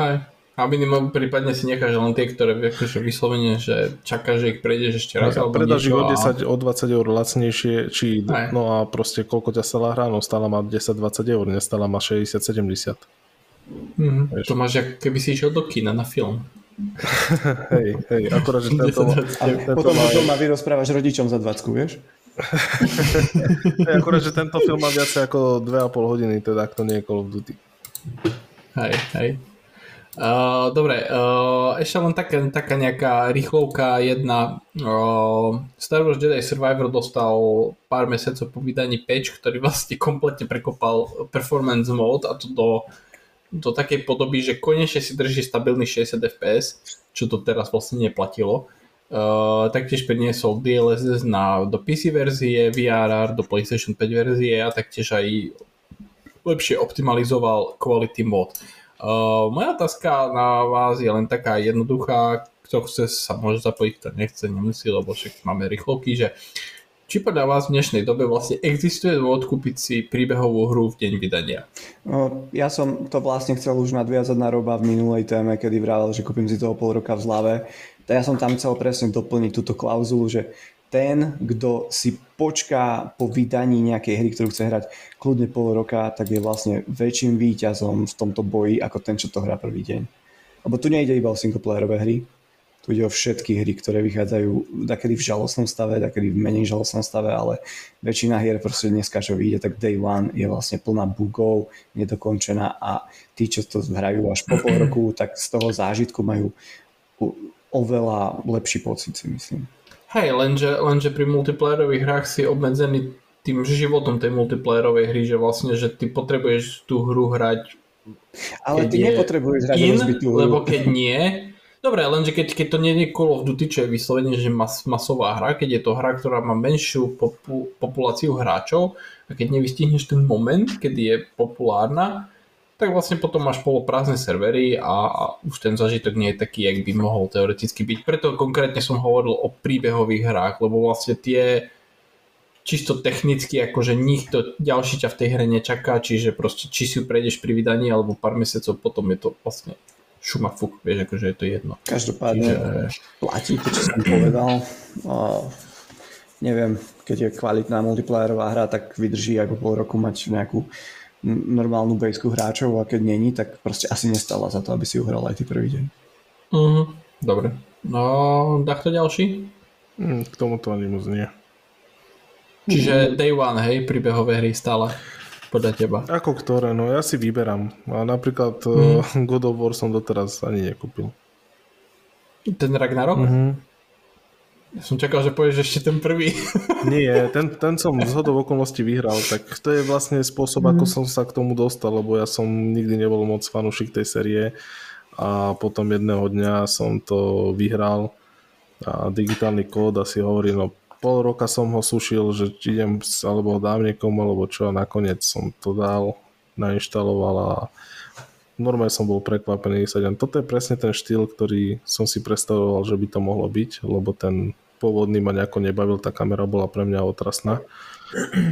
Hej. A minimum prípadne si necháš len tie, ktoré vieš vyslovene, že čaká, že ich prejdeš ešte raz. alebo predáš ich o 10, a... o 20 eur lacnejšie, či, Aj. no a proste koľko ťa stala hra, no stala ma 10-20 eur, nestala ma 60-70. Mm-hmm. To máš, jak keby si išiel do kina na film. hej, hej, akorát, že tento, tento potom má... doma vyrozprávaš rodičom za 20, vieš? hej, akorát, že tento film má viac ako 2,5 hodiny, teda ak to nie je Call of Duty. Hej, hej. Uh, dobre, uh, ešte len taká, taká nejaká rýchlovka jedna. Uh, Star Wars Jedi Survivor dostal pár mesiacov po vydaní patch, ktorý vlastne kompletne prekopal performance mode a to do do takej podoby, že konečne si drží stabilný 60 fps, čo to teraz vlastne neplatilo. Uh, taktiež priniesol DLSS na, do PC verzie, VRR do PlayStation 5 verzie a taktiež aj lepšie optimalizoval quality mod. Uh, moja otázka na vás je len taká jednoduchá, kto chce sa môže zapojiť, kto nechce, nemusí, lebo však máme rýchlovky, že uh, či podľa vás v dnešnej dobe vlastne existuje dôvod kúpiť si príbehovú hru v deň vydania? No, ja som to vlastne chcel už nadviazať na Roba v minulej téme, kedy vravel, že kúpim si toho pol roka v zlave. Ja som tam chcel presne doplniť túto klauzulu, že ten, kto si počká po vydaní nejakej hry, ktorú chce hrať kľudne pol roka, tak je vlastne väčším výťazom v tomto boji ako ten, čo to hrá prvý deň. Lebo tu nejde iba o singleplayerové hry, tu ide o všetky hry, ktoré vychádzajú takedy v žalostnom stave, takedy v menej žalostnom stave, ale väčšina hier proste dneska, čo vyjde, tak day one je vlastne plná bugov, nedokončená a tí, čo to hrajú až po pol roku, tak z toho zážitku majú oveľa lepší pocit, si myslím. Hej, lenže, lenže pri multiplayerových hrách si obmedzený tým životom tej multiplayerovej hry, že vlastne, že ty potrebuješ tú hru hrať ale ty nepotrebuješ hrať in, hru. lebo keď nie, Dobre, lenže keď, keď to nie je Call of Duty, čo je vyslovene, že mas, masová hra, keď je to hra, ktorá má menšiu popu, populáciu hráčov a keď nevystihneš ten moment, kedy je populárna, tak vlastne potom máš poloprázdne servery a, a už ten zažitok nie je taký, jak by mohol teoreticky byť. Preto konkrétne som hovoril o príbehových hrách, lebo vlastne tie čisto technicky, akože nikto ďalší ťa v tej hre nečaká, čiže proste či si ju prejdeš pri vydaní alebo pár mesiacov potom je to vlastne šuma fuk, vieš, akože je to jedno. Každopádne Čiže... platí to, čo som povedal. O, neviem, keď je kvalitná multiplayerová hra, tak vydrží ako pol roku mať nejakú normálnu bejsku hráčov a keď není, tak proste asi nestala za to, aby si uhral aj ty prvý deň. Uh-huh. Dobre. No, dá to ďalší? Mm, k tomu to ani moc nie. Čiže day one, hej, príbehové hry stále podľa teba? Ako ktoré? No ja si vyberám. A napríklad mm. God of War som doteraz ani nekúpil. Ten Ragnarok? Mm-hmm. Ja som čakal, že povieš ešte ten prvý. Nie, ten, ten som z hodov okolností vyhral, tak to je vlastne spôsob, mm. ako mhm. som sa k tomu dostal, lebo ja som nikdy nebol moc fanúšik tej série a potom jedného dňa som to vyhral a digitálny kód asi hovorí, no pol roka som ho sušil, že idem alebo ho dám niekomu alebo čo a nakoniec som to dal, nainštaloval a normálne som bol prekvapený. Toto je presne ten štýl, ktorý som si predstavoval, že by to mohlo byť, lebo ten pôvodný ma nejako nebavil, tá kamera bola pre mňa otrasná.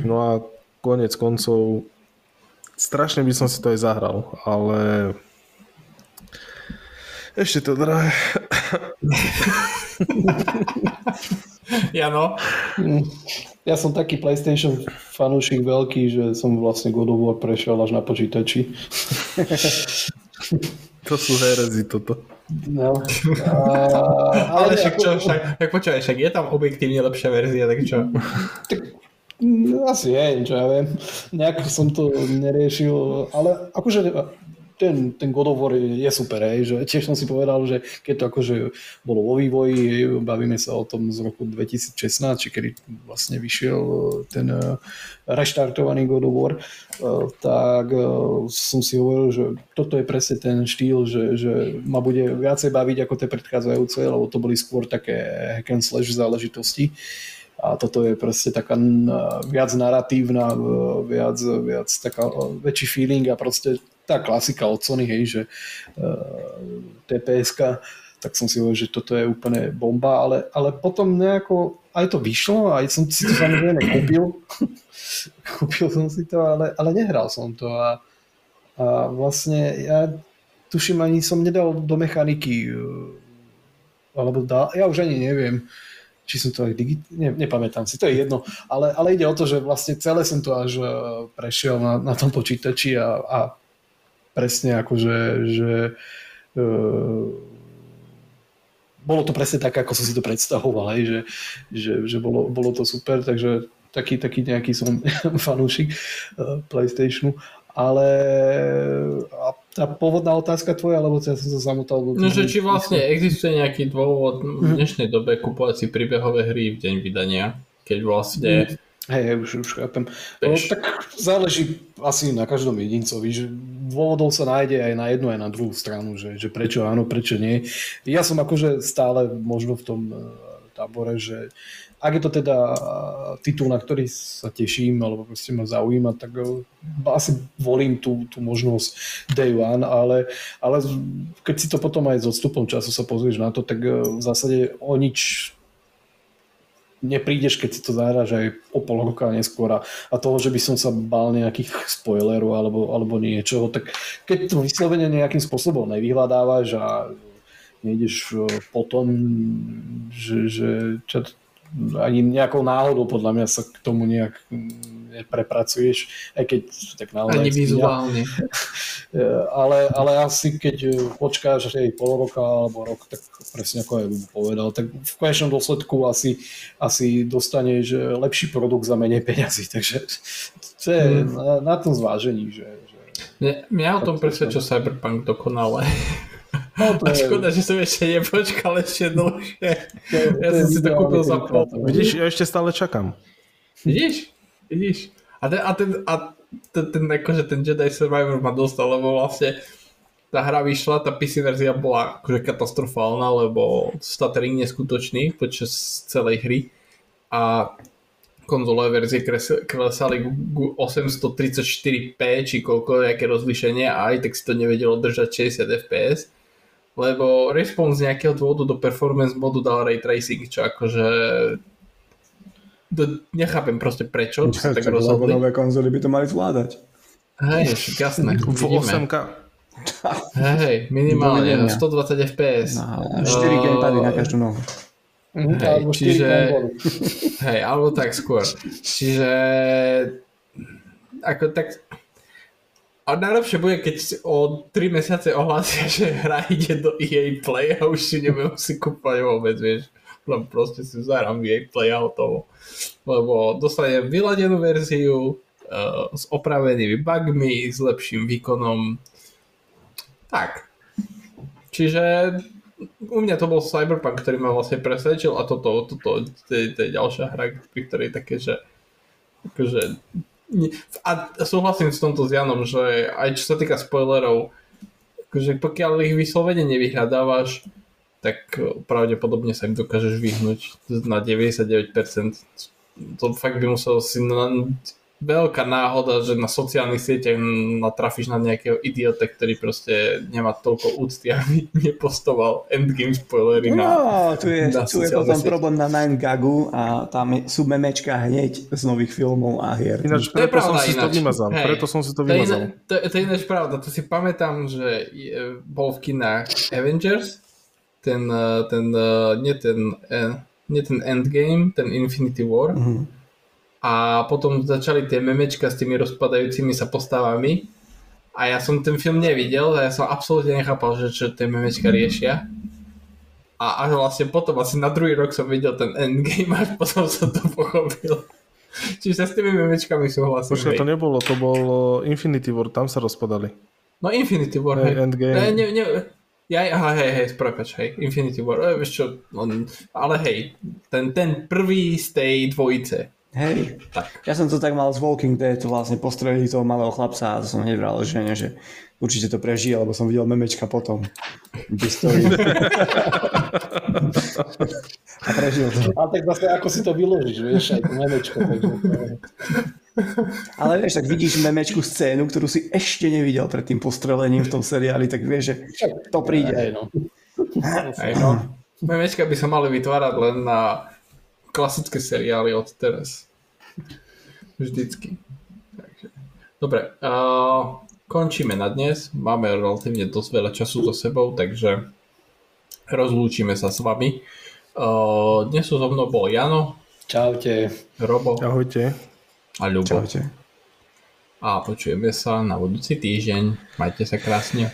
No a konec koncov strašne by som si to aj zahral, ale ešte to drahé. Jano? Ja som taký PlayStation fanúšik veľký, že som vlastne God of War prešiel až na počítači. To sú herezy toto. No. A, Ale však čo, však, tak počúvaj, však je tam objektívne lepšia verzia, tak čo? No, asi je, čo ja viem. Nejak som to neriešil, ale akože ten, ten God of War je, super, hej, že tiež som si povedal, že keď to akože bolo vo vývoji, bavíme sa o tom z roku 2016, či kedy vlastne vyšiel ten uh, reštartovaný God of War, uh, tak som si hovoril, že toto je presne ten štýl, že, že ma bude viacej baviť ako tie predchádzajúce, lebo to boli skôr také hack and slash záležitosti. A toto je proste taká viac narratívna, viac, viac taká väčší feeling a proste tá klasika od Sony, hej, že uh, tps tak som si hovoril, že toto je úplne bomba, ale, ale potom nejako aj to vyšlo, aj som si to samozrejme kúpil. kúpil som si to, ale, ale nehral som to a, a vlastne ja tuším ani som nedal do mechaniky alebo dá, ja už ani neviem, či som to aj digit... Ne, nepamätám si, to je jedno, ale, ale ide o to, že vlastne celé som to až prešiel na, na tom počítači a, a presne akože, že uh, bolo to presne tak, ako som si to predstavoval, hej, že, že, že bolo, bolo to super, takže taký, taký nejaký som fanúšik uh, PlayStationu, ale a tá pôvodná otázka tvoja, alebo ja som sa zamotal. No, že či vlastne existuje nejaký dôvod v mhm. dnešnej dobe kupovať si príbehové hry v deň vydania, keď vlastne mm Hej, už, už chápem. No, tak záleží asi na každom jedincovi, že dôvodov sa nájde aj na jednu, aj na druhú stranu, že, že prečo áno, prečo nie. Ja som akože stále možno v tom e, tábore, že ak je to teda e, titul, na ktorý sa teším, alebo proste ma zaujíma, tak e, asi volím tú, tú možnosť day one, ale, ale keď si to potom aj s odstupom času sa pozrieš na to, tak v zásade o nič neprídeš, keď si to zahráš aj o pol roka neskôr a, toho, že by som sa bál nejakých spoilerov alebo, alebo niečoho, tak keď to vyslovene nejakým spôsobom nevyhľadávaš a nejdeš e, potom, že, že ani nejakou náhodou podľa mňa sa k tomu nejak neprepracuješ, aj keď tak naozaj... Ani vizuálne. ale, ale asi keď počkáš aj pol roka alebo rok, tak presne ako aj povedal, tak v konečnom dôsledku asi, asi dostaneš lepší produkt za menej peňazí, takže to je hmm. na, na tom zvážení, že... že mňa, mňa o tom presvedčil Cyberpunk dokonale. No, to a škoda, že som ešte nepočkal ešte dlhšie. Ja som si to kúpil za pol. Vidíš, ja ešte stále čakám. Vidíš? Vidíš? A ten, a ten, a ten, ten, akože ten Jedi Survivor ma dostal, lebo vlastne tá hra vyšla, tá PC verzia bola akože katastrofálna, lebo stuttering neskutočný počas celej hry a konzolové verzie klesali k 834p či koľko, aké rozlišenie a aj tak si to nevedelo držať 60 fps lebo Respawn z nejakého dôvodu do performance modu dal ray tracing, čo akože do, nechápem proste prečo, čo sa tak rozhodli. nové konzoly by to mali zvládať. Hej, jasné, uvidíme. 8K. Hej, minimálne 120 fps. No, 4 uh, gamepady na každú nohu. Mhm, hej, čiže, hej, alebo tak skôr. Čiže ako tak a najlepšie bude, keď o 3 mesiace ohlásia, že hra ide do EA Play a už si nebudem si kúpať vôbec, vieš len proste si zahrám jej play a hotovo. Lebo dostanem vyladenú verziu uh, s opravenými bugmi, s lepším výkonom. Tak. Čiže u mňa to bol Cyberpunk, ktorý ma vlastne presvedčil a toto, toto, to je ďalšia hra, pri ktorej také, že akože, a súhlasím s tomto s Janom, že aj čo sa týka spoilerov, akože pokiaľ ich vyslovene nevyhľadávaš, tak eh, pravdepodobne sa im dokážeš vyhnúť na 99%. To fakt by musel si na, veľká náhoda, že na sociálnych sieťach natrafíš na nejakého idiota, ktorý proste nemá toľko úcty, aby nepostoval endgame spoilery no, na tu je, na tu je potom siete. problém na 9gagu a tam sú memečka hneď z nových filmov a hier. Ináč, preto pravda, som si ináč. to vymazal. Hej, preto som si to vymazal. To je, to, to je ináč pravda. To si pamätám, že je, bol v kinách Avengers ten, eh, ten, eh, nie ten, eh, nie ten Endgame, ten Infinity War. Mm-hmm. A potom začali tie memečka s tými rozpadajúcimi sa postavami A ja som ten film nevidel, a ja som absolútne nechápal, že čo tie memečka riešia. A až vlastne potom, asi na druhý rok som videl ten endgame, až potom som to pochopil. Čiže sa s tými memečkami súhlasím. Počkaj, to nebolo, to bol Infinity War, tam sa rozpadali. No Infinity War, hej. Endgame. Ne, ne, ne, ja, aha, hej, hej, prepač, hej, Infinity War, e, vieš čo, on, ale hej, ten, ten prvý z tej dvojice, Hej, tak. ja som to tak mal z Walking Dead, vlastne postrelili toho malého chlapca a to som hneď vral žene, že určite to prežije, lebo som videl memečka potom. Kde stojí. a prežil to. A tak zase ako si to vyložíš, vieš, aj to memečko. Takže Ale vieš, tak vidíš memečku scénu, ktorú si ešte nevidel pred tým postrelením v tom seriáli, tak vieš, že to príde. Hej, no. Hej, no. Memečka by sa mali vytvárať len na klasické seriály od teraz. Vždycky. Takže. Dobre, uh, končíme na dnes. Máme relatívne dosť veľa času so sebou, takže rozlúčime sa s vami. Uh, dnes so mnou bol Jano, Čaute. Robo Ahojte. a Ľubo. Čaute. A počujeme sa na budúci týždeň. Majte sa krásne.